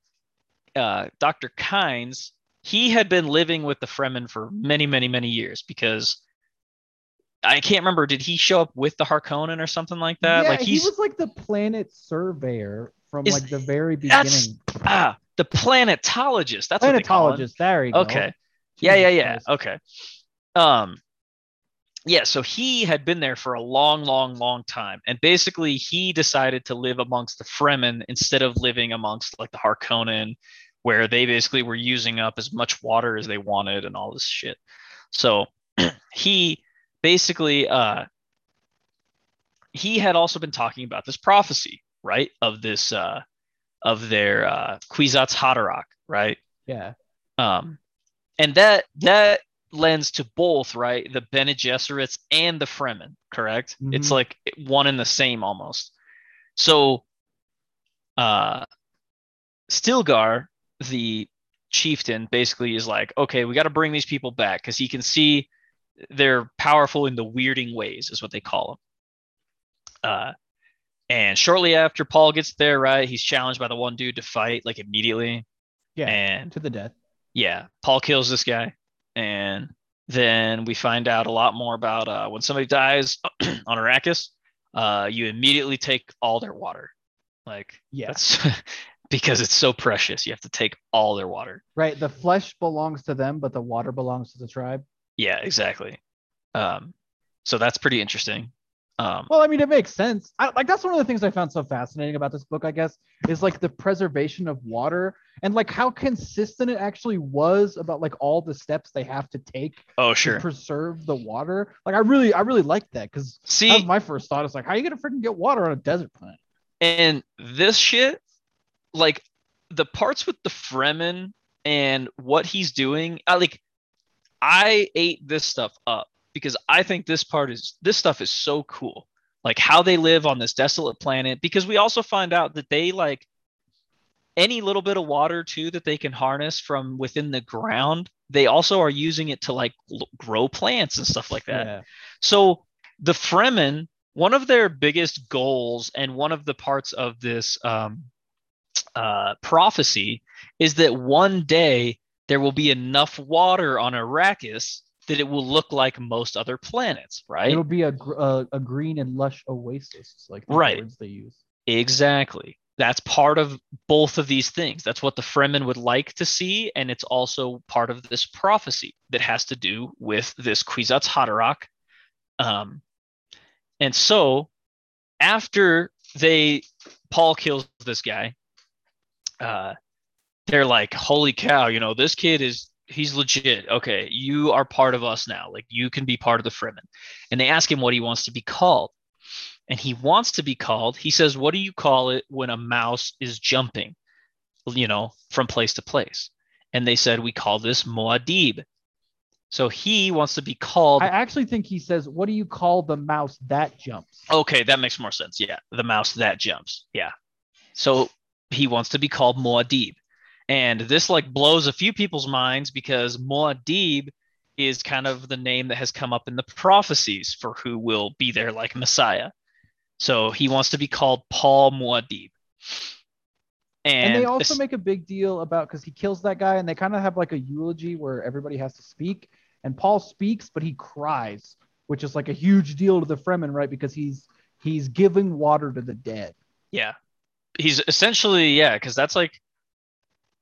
[SPEAKER 2] uh, Dr. Kynes, he had been living with the Fremen for many, many, many years because I can't remember. Did he show up with the Harkonnen or something like that?
[SPEAKER 1] yeah,
[SPEAKER 2] like
[SPEAKER 1] he was like the planet surveyor from
[SPEAKER 2] Is-
[SPEAKER 1] like the very beginning.
[SPEAKER 2] ah the planetologist. That's what they call him.
[SPEAKER 1] Planetologist. There you go.
[SPEAKER 2] Okay. Yeah, yeah, yeah.
[SPEAKER 1] Christ.
[SPEAKER 2] Okay. Um yeah, so he had been there for a long, long, long time. And basically he decided to live amongst the Fremen instead of living amongst like the Harkonnen, where they basically were using up as much water as they wanted and all this shit. So *clears throat* he basically uh he had also been talking about this prophecy, right? Of this uh of their uh Kwisatz Haderach, right?
[SPEAKER 1] Yeah.
[SPEAKER 2] Um and that that lends to both, right? The Bene Gesserits and the Fremen, correct?
[SPEAKER 1] Mhm.
[SPEAKER 2] It's like one and the same almost. So uh Stilgar, the chieftain, basically is like, okay, we got to bring these people back because he can see they're powerful in the weirding ways, is what they call them. Uh and shortly after Paul gets there, right, he's challenged by the one dude to fight like immediately.
[SPEAKER 1] Yeah.
[SPEAKER 2] And
[SPEAKER 1] to the death.
[SPEAKER 2] yeah, Paul kills this guy, and then we find out a lot more about uh, when somebody dies *clears throat* on Arrakis. Uh, you immediately take all their water, like
[SPEAKER 1] Yeah.
[SPEAKER 2] that's *laughs* because it's so precious. You have to take all their water.
[SPEAKER 1] Right. The flesh belongs to them, but the water belongs to the tribe.
[SPEAKER 2] Yeah, exactly. Um, so that's pretty interesting. Um,
[SPEAKER 1] Well, I mean, it makes sense. I, like that's one of the things I found so fascinating about this book. I guess is like the preservation of water and like how consistent it actually was about like all the steps they have to take
[SPEAKER 2] oh
[SPEAKER 1] to
[SPEAKER 2] sure.
[SPEAKER 1] preserve the water. Like I really, I really liked that because that
[SPEAKER 2] See,
[SPEAKER 1] was my first thought. is like, how are you gonna freaking get water on a desert planet?
[SPEAKER 2] And this shit, like the parts with the Fremen and what he's doing, I like I ate this stuff up because I think this part is this stuff is so cool. Like how they live on this desolate planet because we also find out that they like any little bit of water too that they can harness from within the ground, they also are using it to like grow plants and stuff like that.
[SPEAKER 1] Yeah.
[SPEAKER 2] So the Fremen, one of their biggest goals and one of the parts of this um, uh, prophecy is that one day there will be enough water on Arrakis that it will look like most other planets, right?
[SPEAKER 1] It'll be a, a a green and lush oasis, like the
[SPEAKER 2] Right.
[SPEAKER 1] words they use.
[SPEAKER 2] Exactly. That's part of both of these things. That's what the Fremen would like to see, and it's also part of this prophecy that has to do with this Kwisatz Haderach. Um, and so, after they Paul kills this guy, uh, they're like, "Holy cow! You know this kid is he's legit. Okay, you are part of us now. Like you can be part of the Fremen." And they ask him what he wants to be called and he wants to be called he says what do you call it when a mouse is jumping you know from place to place and they said we call this Muad'Dib so he wants to be called
[SPEAKER 1] I actually think he says, "What do you call the mouse that jumps?"
[SPEAKER 2] okay that makes more sense yeah the mouse that jumps yeah so he wants to be called Muad'Dib and this like blows a few people's minds because Muad'Dib is kind of the name that has come up in the prophecies for who will be there like messiah so he wants to be called paul Muad'Dib
[SPEAKER 1] And,
[SPEAKER 2] and,
[SPEAKER 1] they also
[SPEAKER 2] es-
[SPEAKER 1] make a big deal about because he kills that guy, and they kind of have like a eulogy where everybody has to speak, and Paul speaks, but he cries, which is like a huge deal to the Fremen, right? Because he's he's giving water to the dead.
[SPEAKER 2] Yeah, he's essentially yeah, because that's like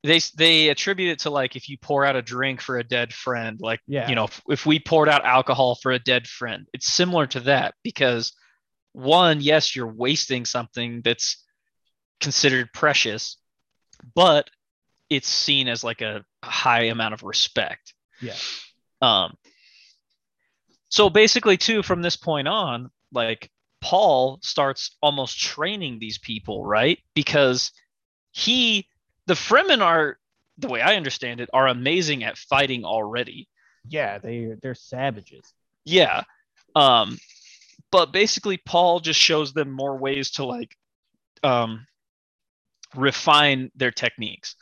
[SPEAKER 2] they they attribute it to like if you pour out a drink for a dead friend, like
[SPEAKER 1] Yeah.
[SPEAKER 2] you know if, if we poured out alcohol for a dead friend, it's similar to that because one, yes, you're wasting something that's considered precious, but it's seen as like a high amount of respect.
[SPEAKER 1] Yeah.
[SPEAKER 2] Um. So basically, too, from this point on, like Paul starts almost training these people, right? Because he, the Fremen are, the way I understand it, are amazing at fighting already.
[SPEAKER 1] Yeah, they they're savages.
[SPEAKER 2] Yeah. Um, but basically, Paul just shows them more ways to like um, refine their techniques.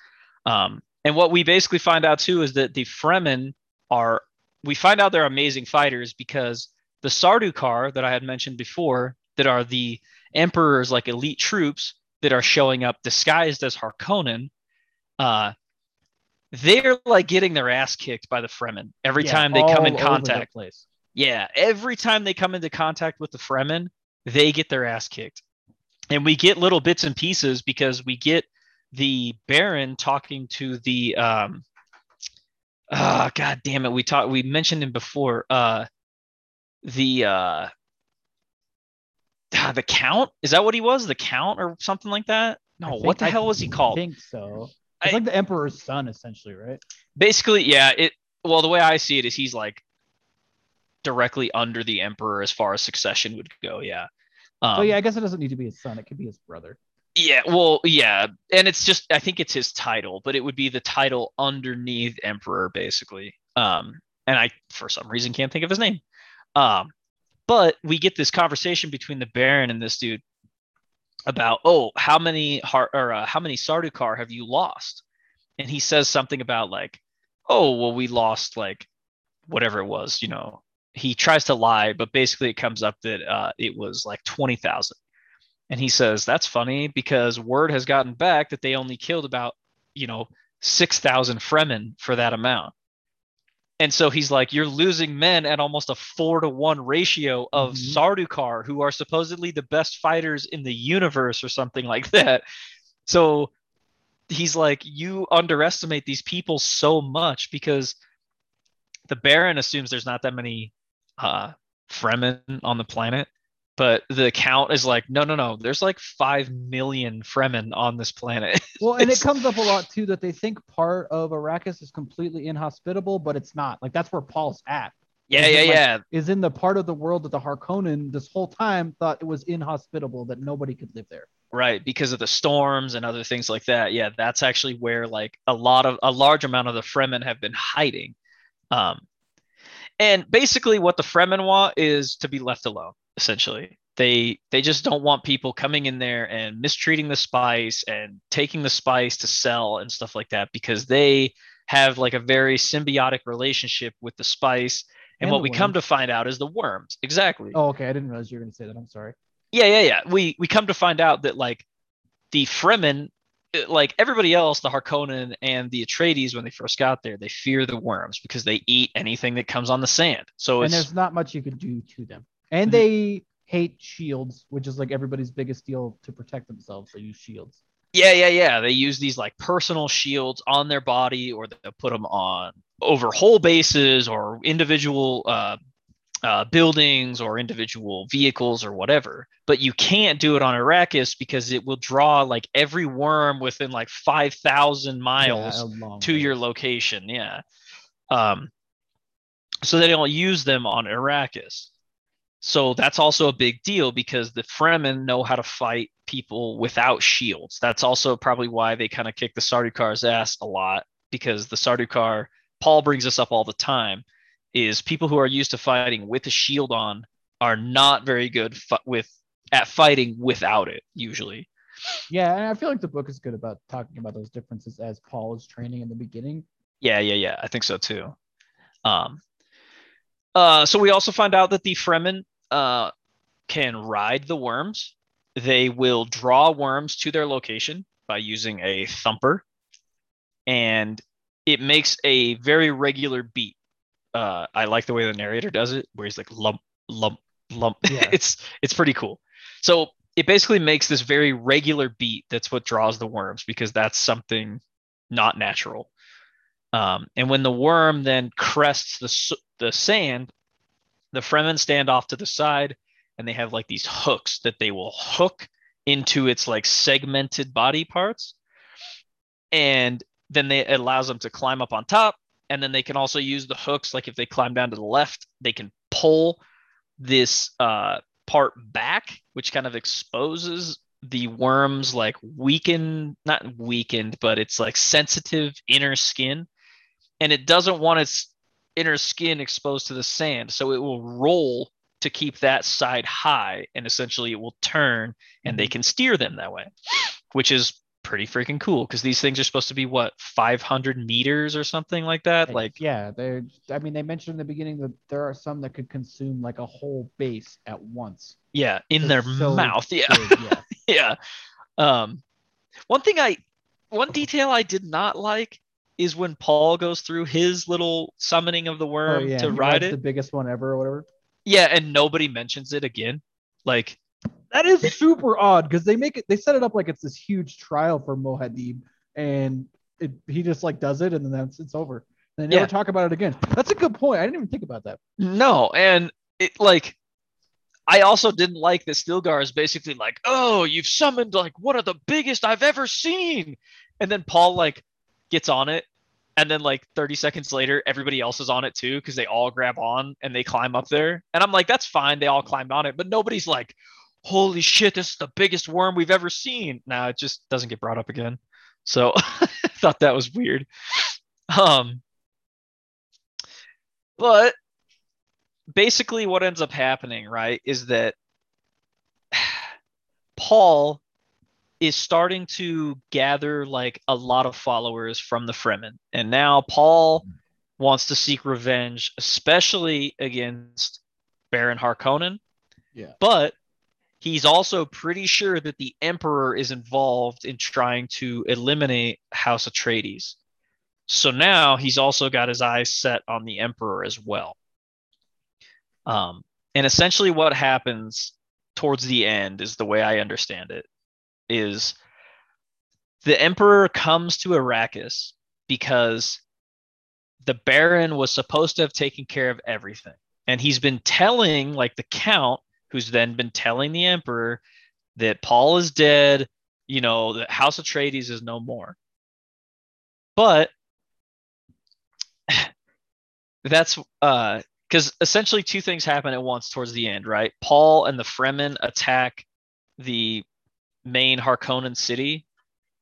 [SPEAKER 2] Um, and what we basically find out too is that the Fremen are, we find out they're amazing fighters because the Sardaukar that I had mentioned before, that are the Emperor's like elite troops that are showing up disguised as Harkonnen, uh, they're like getting their ass kicked by the Fremen every
[SPEAKER 1] Yeah,
[SPEAKER 2] time they come in contact. Yeah, every time they come into contact with the Fremen, they get their ass kicked. And we get little bits and pieces because we get the Baron talking to the um ah god damn it, we talked we mentioned him before. Uh the uh the count is that what he was the count or something like that no
[SPEAKER 1] I
[SPEAKER 2] what the
[SPEAKER 1] I
[SPEAKER 2] hell was he called
[SPEAKER 1] I think so. It's
[SPEAKER 2] I-
[SPEAKER 1] like the emperor's son, essentially, right?
[SPEAKER 2] basically yeah it well the way i see it is he's like directly under the emperor as far as succession would go yeah um,
[SPEAKER 1] oh yeah, I guess it doesn't need to be his son. It could be his brother.
[SPEAKER 2] yeah well yeah and it's just i think it's his title but it would be the title underneath emperor basically um and i for some reason can't think of his name um but we get this conversation between the baron and this dude about oh how many har- or uh, how many sardaukar have you lost? And he says something about like oh well we lost like whatever it was you know. He tries to lie but basically it comes up that uh, it was like 20000 and he says that's funny because word has gotten back that they only killed about you know 6000 fremen for that amount and so he's like you're losing men at almost a four to one ratio of
[SPEAKER 1] Mhm.
[SPEAKER 2] sardaukar who are supposedly the best fighters in the universe or something *laughs* like that so he's like you underestimate these people so much because the baron assumes there's not that many uh fremen on the planet but the count is like no no no there's like 5 million fremen on this planet *laughs*
[SPEAKER 1] Well, and it comes up a lot too that they think part of Arrakis is completely inhospitable, but it's not. Like that's where Paul's at.
[SPEAKER 2] yeah yeah
[SPEAKER 1] like,
[SPEAKER 2] yeah
[SPEAKER 1] Is in the part of the world that the Harkonnen this whole time thought it was inhospitable, that nobody could live there.
[SPEAKER 2] right because of the storms and other things like that yeah that's actually where like a lot of a large amount of the fremen have been hiding um and basically what the fremen want is to be left alone essentially they they just don't want people coming in there and mistreating the spice and taking the spice to sell and stuff like that because they have like a very symbiotic relationship with the spice and,
[SPEAKER 1] And
[SPEAKER 2] what we come to find out is the worms exactly
[SPEAKER 1] Oh, okay. I didn't realize you were going to say that. I'm sorry.
[SPEAKER 2] yeah, yeah, yeah. We we come to find out that like the Fremen, uh, like everybody else, the Harkonnen and the Atreides, when they first got there, they fear the worms because they eat anything that comes on the sand. So
[SPEAKER 1] and there's not much you can do to them. And
[SPEAKER 2] Mhm.
[SPEAKER 1] they hate shields, which is like everybody's biggest deal to protect themselves. They use shields.
[SPEAKER 2] yeah, yeah, yeah. They use these like personal shields on their body, or they'll put them on over whole bases or individual uh, uh, buildings or individual vehicles or whatever. But you can't do it on Arrakis because it will draw like every worm within like five thousand miles.
[SPEAKER 1] Yeah,
[SPEAKER 2] to
[SPEAKER 1] way.
[SPEAKER 2] your location. Yeah. Um, so they don't use them on Arrakis. So that's also a big deal because the Fremen know how to fight people without shields. That's also probably why they kind of kick the Sardaukar's ass a lot because the Sardaukar, Paul brings this up all the time, is people who are used to fighting with a shield on are not very good fi- with at fighting without it usually.
[SPEAKER 1] Yeah, and I feel like the book is good about talking about those differences as Paul is training in the beginning.
[SPEAKER 2] Yeah, yeah, yeah. I think so too. Um, uh, so we also find out that the Fremen uh, can ride the worms. They will draw worms to their location by using a thumper, and it makes a very regular beat. Uh, I like the way the narrator does it, where he's like lump, lump, lump.
[SPEAKER 1] Yeah. *laughs*
[SPEAKER 2] it's it's pretty cool. So it basically makes this very regular beat. That's what draws the worms because that's something not natural. Um, and when the worm then crests the the sand, the Fremen stand off to the side, and they have like these hooks that they will hook into its like segmented body parts, and then they it allows them to climb up on top, and then they can also use the hooks. Like if they climb down to the left, they can pull this uh, part back, which kind of exposes the worm's like weakened, not weakened, but it's like sensitive inner skin, and it doesn't want its inner skin exposed to the sand, so it will roll to keep that side high, and essentially it will turn, and they can steer them that way, which is pretty freaking cool because these things are supposed to be what 500 meters or something like that like
[SPEAKER 1] yeah, they're. I mean, they mentioned in the beginning that there are some that could consume like a whole base at once.
[SPEAKER 2] yeah in
[SPEAKER 1] It's
[SPEAKER 2] their
[SPEAKER 1] so
[SPEAKER 2] mouth yeah
[SPEAKER 1] big, yeah. *laughs*
[SPEAKER 2] yeah. Um, one thing I, one detail I did not like is when Paul goes through his little summoning of the
[SPEAKER 1] Oh
[SPEAKER 2] worm
[SPEAKER 1] yeah,
[SPEAKER 2] to
[SPEAKER 1] he
[SPEAKER 2] ride it.
[SPEAKER 1] the biggest one ever or whatever.
[SPEAKER 2] yeah, and nobody mentions it again. Like,
[SPEAKER 1] That is super odd because they make it. They set it up like it's this huge trial for Muad'Dib, and it, he just like does it, and then that's it's over. They never
[SPEAKER 2] Yeah.
[SPEAKER 1] talk about it again. That's a good point. I didn't even think about that.
[SPEAKER 2] no, and it like I also didn't like that Stilgar is basically like, "Oh, you've summoned like one of the biggest I've ever seen," and then Paul like gets on it, and then like 30 seconds later, everybody else is on it too because they all grab on and they climb up there, and I'm like, "That's fine, they all climbed on it," but nobody's like, "Holy shit, this is the biggest worm we've ever seen." Now it just doesn't get brought up again, so *laughs* I thought that was weird. Um, but basically what ends up happening, right, is that *sighs* Paul is starting to gather like a lot of followers from the Fremen. And now Paul wants to seek revenge, especially against Baron Harkonnen.
[SPEAKER 1] Yeah.
[SPEAKER 2] But he's also pretty sure that the Emperor is involved in trying to eliminate House Atreides. So now he's also got his eyes set on the Emperor as well. Um, and essentially, what happens towards the end is the way I understand it is the Emperor comes to Arrakis because the Baron was supposed to have taken care of everything. And he's been telling, like, the Count, who's then been telling the Emperor that Paul is dead, you know, the House Atreides is no more. But *sighs* that's uh because essentially two things happen at once towards the end, right? Paul and the Fremen attack the main Harkonnen city,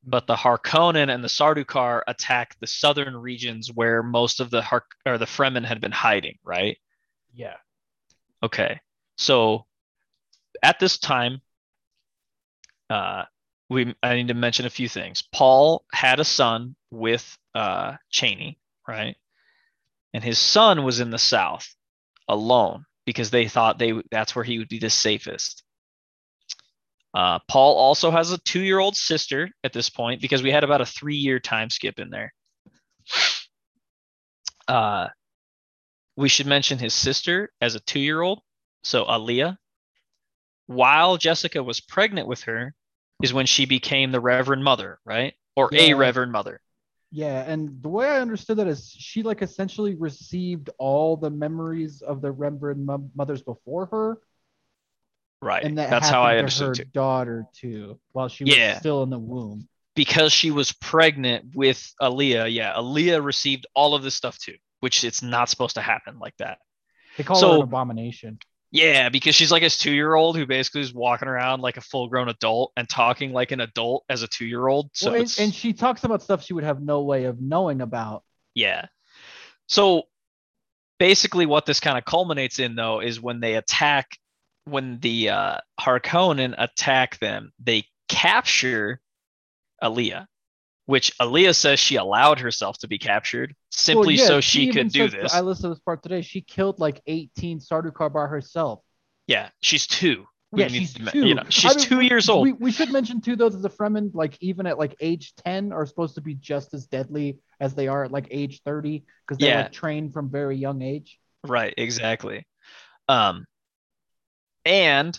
[SPEAKER 2] but the Harkonnen and the Sardaukar attack the southern regions where most of the Har- or the Fremen had been hiding, right?
[SPEAKER 1] Yeah.
[SPEAKER 2] Okay. So at this time, uh, we I need to mention a few things. Paul had a son with uh, Chani, right? And his son was in the south alone because they thought they that's where he would be the safest. Uh, Paul also has a two-year-old sister at this point because we had about a three-year time skip in there. Uh, we should mention his sister as a two-year-old, so Alia. While Jessica was pregnant with her, is when she became the Reverend Mother, right? Or a Reverend Mother.
[SPEAKER 1] Yeah, and the way I understood that is she like essentially received all the memories of the Reverend mo- mothers before her,
[SPEAKER 2] Right.
[SPEAKER 1] and that
[SPEAKER 2] That's how I
[SPEAKER 1] to her
[SPEAKER 2] understood too.
[SPEAKER 1] daughter too, while she was
[SPEAKER 2] Yeah.
[SPEAKER 1] still in the womb.
[SPEAKER 2] Because she was pregnant with Alia, yeah, Alia received all of this stuff too, which it's not supposed to happen like that.
[SPEAKER 1] They call
[SPEAKER 2] So-
[SPEAKER 1] an abomination.
[SPEAKER 2] Yeah, because she's like a two year old who basically is walking around like a full grown adult and talking like an adult as a two year old. So
[SPEAKER 1] well, and, and she talks about stuff she would have no way of knowing about.
[SPEAKER 2] yeah. So basically, what this kind of culminates in though is when they attack, when the uh, Harkonnen attack them, they capture Alia, which Alia says she allowed herself to be captured simply
[SPEAKER 1] Well, yeah,
[SPEAKER 2] so she,
[SPEAKER 1] even
[SPEAKER 2] could do this.
[SPEAKER 1] I listened to this part today. She killed like 18 Sardaukar by herself.
[SPEAKER 2] yeah, she's two. We
[SPEAKER 1] Yeah, she's
[SPEAKER 2] to
[SPEAKER 1] two.
[SPEAKER 2] You know, she's
[SPEAKER 1] I mean,
[SPEAKER 2] two years old.
[SPEAKER 1] We, we should mention too, though, that the Fremen, like even at like age 10, are supposed to be just as deadly as they are at like age 30 because they're
[SPEAKER 2] Yeah.
[SPEAKER 1] like trained from very young age.
[SPEAKER 2] Right, exactly. Um, and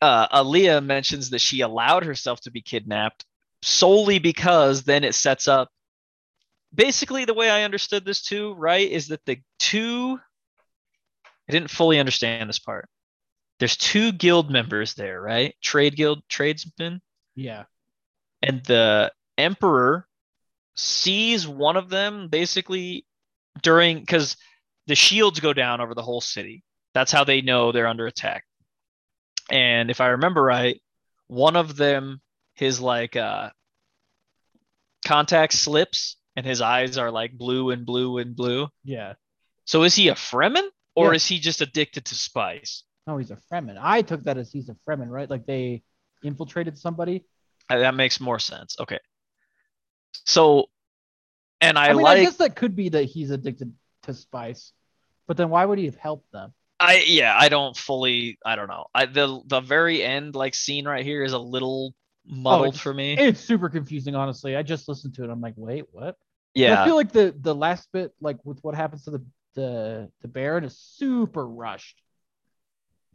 [SPEAKER 2] uh, Alia mentions that she allowed herself to be kidnapped solely because then it sets up. Basically, the way I understood this too, right, is that the two. I didn't fully understand this part. There's two guild members there, right? Trade guild tradesmen,
[SPEAKER 1] Yeah.
[SPEAKER 2] and the emperor sees one of them basically during because the shields go down over the whole city. That's how they know they're under attack. And if I remember right, one of them, his like uh contact slips and his eyes are like blue and blue and blue.
[SPEAKER 1] Yeah.
[SPEAKER 2] So is he a Fremen or
[SPEAKER 1] Yeah.
[SPEAKER 2] is he just addicted to spice?
[SPEAKER 1] No, he's a Fremen. I took that as he's a Fremen, right? Like they infiltrated somebody.
[SPEAKER 2] Uh, That makes more sense. Okay. So, and I,
[SPEAKER 1] I, mean,
[SPEAKER 2] like
[SPEAKER 1] I guess that could be that he's addicted to spice, but then why would he have helped them?
[SPEAKER 2] I yeah, I don't fully I don't know. I the the very end like scene right here is a little muddled
[SPEAKER 1] it's-
[SPEAKER 2] for me.
[SPEAKER 1] It's super confusing, honestly. I just listened to it. I'm like, wait, what? And
[SPEAKER 2] yeah.
[SPEAKER 1] I feel like the the last bit, like with what happens to the the the Baron, is super rushed.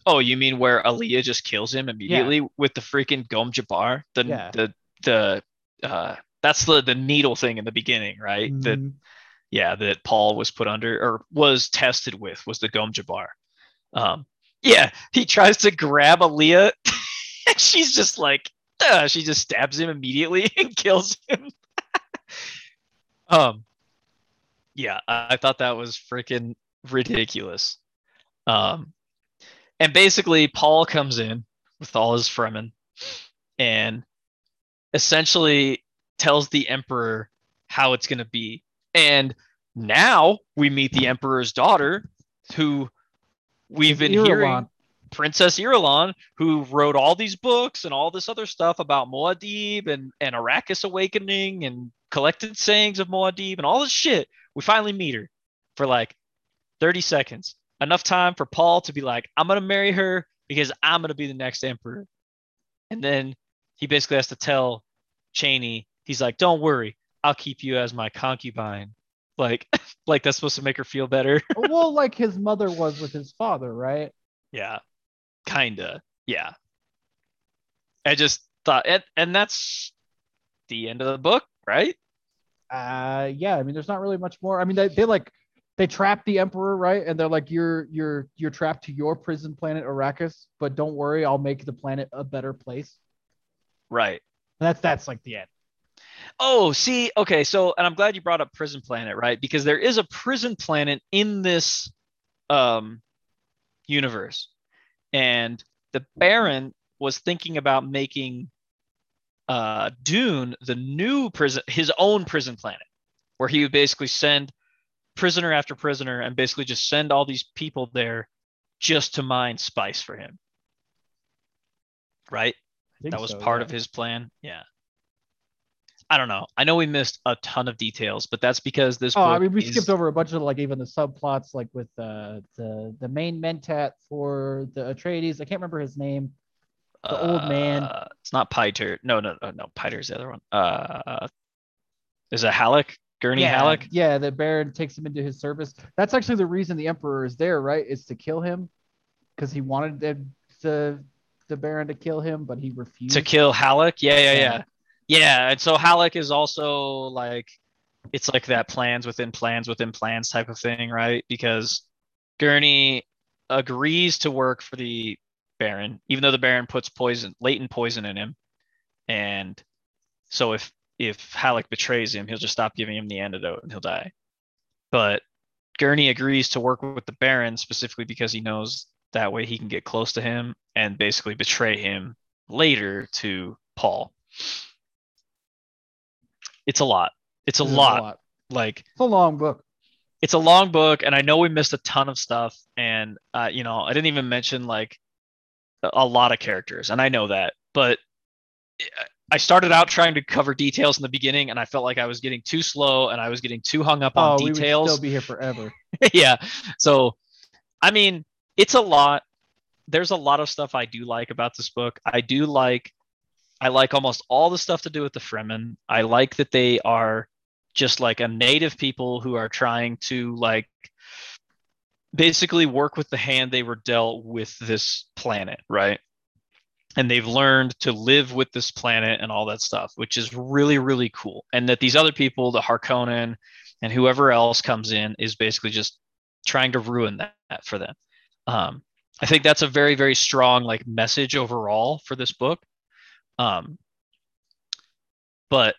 [SPEAKER 2] oh, you mean where Alia just kills him immediately with the freaking Gom Jabbar? The
[SPEAKER 1] Yeah.
[SPEAKER 2] the the uh that's the the needle thing in the beginning, right? That
[SPEAKER 1] Mhm.
[SPEAKER 2] yeah, that Paul was put under or was tested with was the Gom Jabbar. Um, yeah, he tries to grab Alia. *laughs* and she's just like, uh, she just stabs him immediately *laughs* and kills him. *laughs* um, yeah, I, I thought that was freaking ridiculous. Um, and basically, Paul comes in with all his Fremen and essentially tells the Emperor how it's going to be. And now we meet the Emperor's daughter, who we've been
[SPEAKER 1] Irulan.
[SPEAKER 2] hearing, Princess Irulan, who wrote all these books and all this other stuff about Muad'Dib and, and Arrakis Awakening and collected sayings of Muad'Dib and all this shit. We finally meet her for like 30 seconds. Enough time for Paul to be like, I'm going to marry her because I'm going to be the next emperor. And then he basically has to tell Chani, he's like, don't worry, I'll keep you as my concubine. Like, *laughs* like that's supposed to make her feel better. *laughs*
[SPEAKER 1] well, like his mother was with his father, right?
[SPEAKER 2] yeah, kinda. Yeah. I just thought, and, and that's the end of the book, right?
[SPEAKER 1] Uh, yeah. I mean, there's not really much more. I mean, they, they like they trap the emperor, right? And they're like, you're you're you're trapped to your prison planet Arrakis, but don't worry, I'll make the planet a better place.
[SPEAKER 2] Right.
[SPEAKER 1] That's that's like the end.
[SPEAKER 2] Oh, see, okay, so and I'm glad you brought up Prison Planet, right? Because there is a prison planet in this um universe. And the Baron was thinking about making uh Dune the new prison his own prison planet where he would basically send prisoner after prisoner and basically just send all these people there just to mine spice for him. Right? That was
[SPEAKER 1] so,
[SPEAKER 2] part
[SPEAKER 1] yeah.
[SPEAKER 2] of his plan. Yeah. I don't know. I know we missed a ton of details, but that's because this.
[SPEAKER 1] Oh, I mean, we
[SPEAKER 2] is-
[SPEAKER 1] skipped over a bunch of like even the subplots, like with uh, the the main mentat for the Atreides. I can't remember his name. the old man.
[SPEAKER 2] Uh, It's not Piter. No, no, no, no. Piter's the other one. Uh, is it Halleck? Gurney
[SPEAKER 1] yeah,
[SPEAKER 2] Halleck?
[SPEAKER 1] Yeah, the Baron takes him into his service. That's actually the reason the Emperor is there, right? Is to kill him because he wanted the, the the Baron to kill him, but he refused.
[SPEAKER 2] To kill Halleck? Yeah, yeah,
[SPEAKER 1] Yeah.
[SPEAKER 2] Yeah. And so Halleck is also like, it's like that plans within plans within plans type of thing, right? Because Gurney agrees to work for the Baron, even though the Baron puts poison, latent poison in him. And so if if Halleck betrays him, he'll just stop giving him the antidote and he'll die. But Gurney agrees to work with the Baron specifically because he knows that way he can get close to him and basically betray him later to Paul. It's a lot. It's a
[SPEAKER 1] This is
[SPEAKER 2] lot. Like
[SPEAKER 1] It's a long book.
[SPEAKER 2] it's a long book and i know we missed a ton of stuff and uh, you know i didn't even mention like a- a lot of characters and i know that but i started out trying to cover details in the beginning and i felt like i was getting too slow and i was getting too hung up
[SPEAKER 1] Oh,
[SPEAKER 2] on
[SPEAKER 1] we would
[SPEAKER 2] details
[SPEAKER 1] still be here forever. *laughs*
[SPEAKER 2] yeah so i mean it's a lot there's a lot of stuff i do like about this book i do like i like almost all the stuff to do with the fremen i like that they are just like a native people who are trying to like basically work with the hand they were dealt with this planet right and they've learned to live with this planet and all that stuff which is really really cool and that these other people the harkonnen and whoever else comes in is basically just trying to ruin that for them. Um, I think that's a very, very strong like message overall for this book. Um, but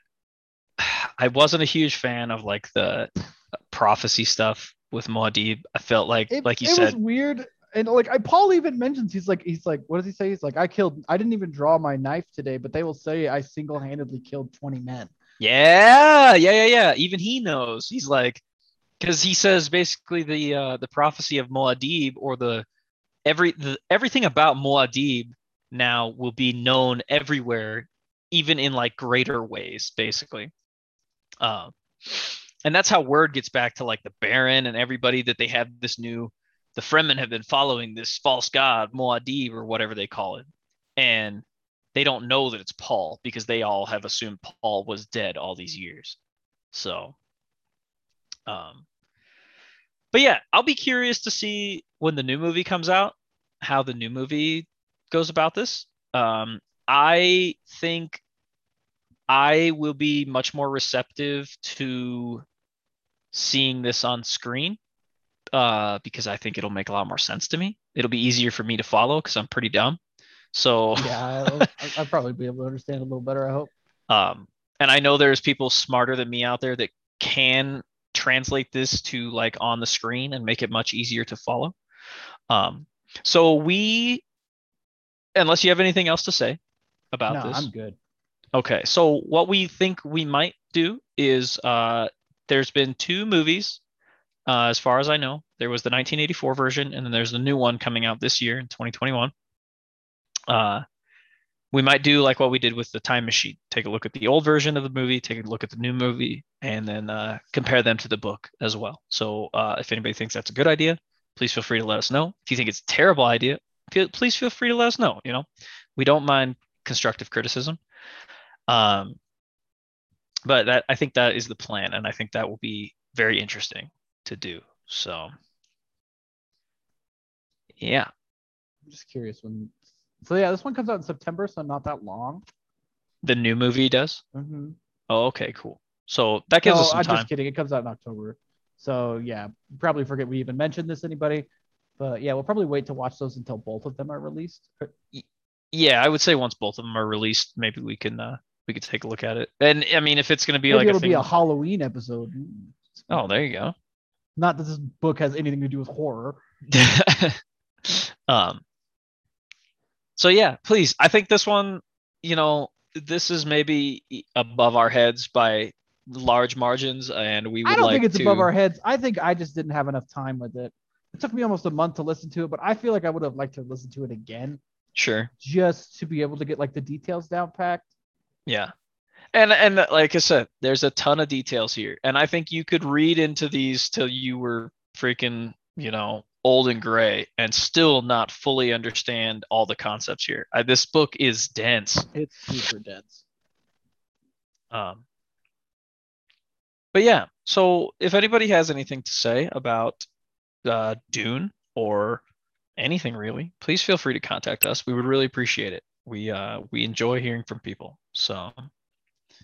[SPEAKER 2] *sighs* I wasn't a huge fan of like the prophecy stuff with Muad'Dib. I felt like,
[SPEAKER 1] It,
[SPEAKER 2] like you
[SPEAKER 1] it
[SPEAKER 2] said,
[SPEAKER 1] was weird. And like I, Paul even mentions he's like he's like what does he say? He's like I killed I didn't even draw my knife today, but they will say I single-handedly killed 20 men.
[SPEAKER 2] Yeah, yeah, yeah, yeah. Even he knows. He's like, because he says basically the uh, the prophecy of Muad'Dib or the every the, everything about Muad'Dib now will be known everywhere, even in like greater ways, basically. Um, and that's how word gets back to like the Baron and everybody that they have this new. The Fremen have been following this false god Muad'Dib or whatever they call it, and they don't know that it's Paul because they all have assumed Paul was dead all these years. So, um, but yeah, I'll be curious to see when the new movie comes out how the new movie goes about this. Um, I think I will be much more receptive to seeing this on screen uh, because I think it'll make a lot more sense to me. It'll be easier for me to follow because I'm pretty dumb. So
[SPEAKER 1] Yeah, *laughs* I'll, I'll probably be able to understand a little better. I hope.
[SPEAKER 2] um, and I know there's people smarter than me out there that can translate this to like on the screen and make it much easier to follow. Um, so we, unless you have anything else to say about
[SPEAKER 1] no,
[SPEAKER 2] this,
[SPEAKER 1] I'm good.
[SPEAKER 2] Okay, so what we think we might do is uh, there's been two movies, uh, as far as I know. There was the 1984 version, and then there's the new one coming out this year in 2021. Uh, we might do like what we did with the Time Machine: take a look at the old version of the movie, take a look at the new movie, and then uh, compare them to the book as well. So uh, if anybody thinks that's a good idea, please feel free to let us know. If you think it's a terrible idea, feel, please feel free to let us know. You know, we don't mind constructive criticism. Um, but that I think that is the plan, and I think that will be very interesting to do. So, yeah,
[SPEAKER 1] I'm just curious when. So yeah, this one comes out in September, so not that long.
[SPEAKER 2] the new movie does.
[SPEAKER 1] Mm-hmm.
[SPEAKER 2] Oh, okay, cool. So that gives
[SPEAKER 1] no,
[SPEAKER 2] us some
[SPEAKER 1] I'm
[SPEAKER 2] time.
[SPEAKER 1] just kidding. It comes out in October. So yeah, probably forget we even mentioned this anybody. But yeah, we'll probably wait to watch those until both of them are released.
[SPEAKER 2] Yeah, I would say once both of them are released, maybe we can uh, we could take a look at it. And I mean, if it's going to be
[SPEAKER 1] Maybe
[SPEAKER 2] like a
[SPEAKER 1] it'll
[SPEAKER 2] thing.
[SPEAKER 1] be a Halloween episode.
[SPEAKER 2] oh, there you go.
[SPEAKER 1] Not that this book has anything to do with horror. *laughs*
[SPEAKER 2] um so yeah please i think this one you know this is maybe above our heads by large margins and we would
[SPEAKER 1] I don't
[SPEAKER 2] like
[SPEAKER 1] think it's
[SPEAKER 2] to
[SPEAKER 1] above our heads. I think I just didn't have enough time with it. It took me almost a month to listen to it, but I feel like I would have liked to listen to it again.
[SPEAKER 2] Sure.
[SPEAKER 1] Just to be able to get like the details down packed.
[SPEAKER 2] yeah. And and like i said there's a ton of details here. And i think you could read into these till you were freaking you know old and gray and still not fully understand all the concepts here. I, this book is dense.
[SPEAKER 1] It's super dense.
[SPEAKER 2] Um, but yeah, so if anybody has anything to say about uh, Dune or anything really, please feel free to contact us. We would really appreciate it. We uh, we enjoy hearing from people. So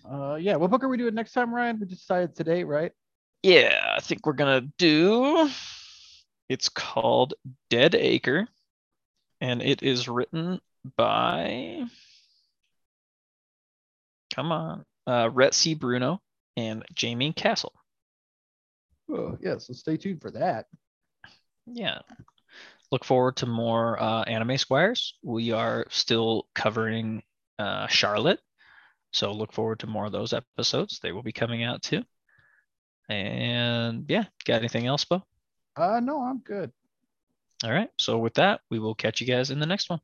[SPEAKER 1] Uh, yeah, what book are we doing next time, Ryan? We decided today, right?
[SPEAKER 2] yeah, I think we're gonna do. It's called Dead Acre, and it is written by. Come on, uh, Rhett C. Bruno and Jamie Castle.
[SPEAKER 1] Oh, yeah. So stay tuned for that.
[SPEAKER 2] Yeah. Look forward to more uh, anime squires. We are still covering uh, Charlotte. So look forward to more of those episodes. They will be coming out too. And yeah, got anything else, Bo?
[SPEAKER 1] Uh, no, I'm good.
[SPEAKER 2] All right. So with that, we will catch you guys in the next one.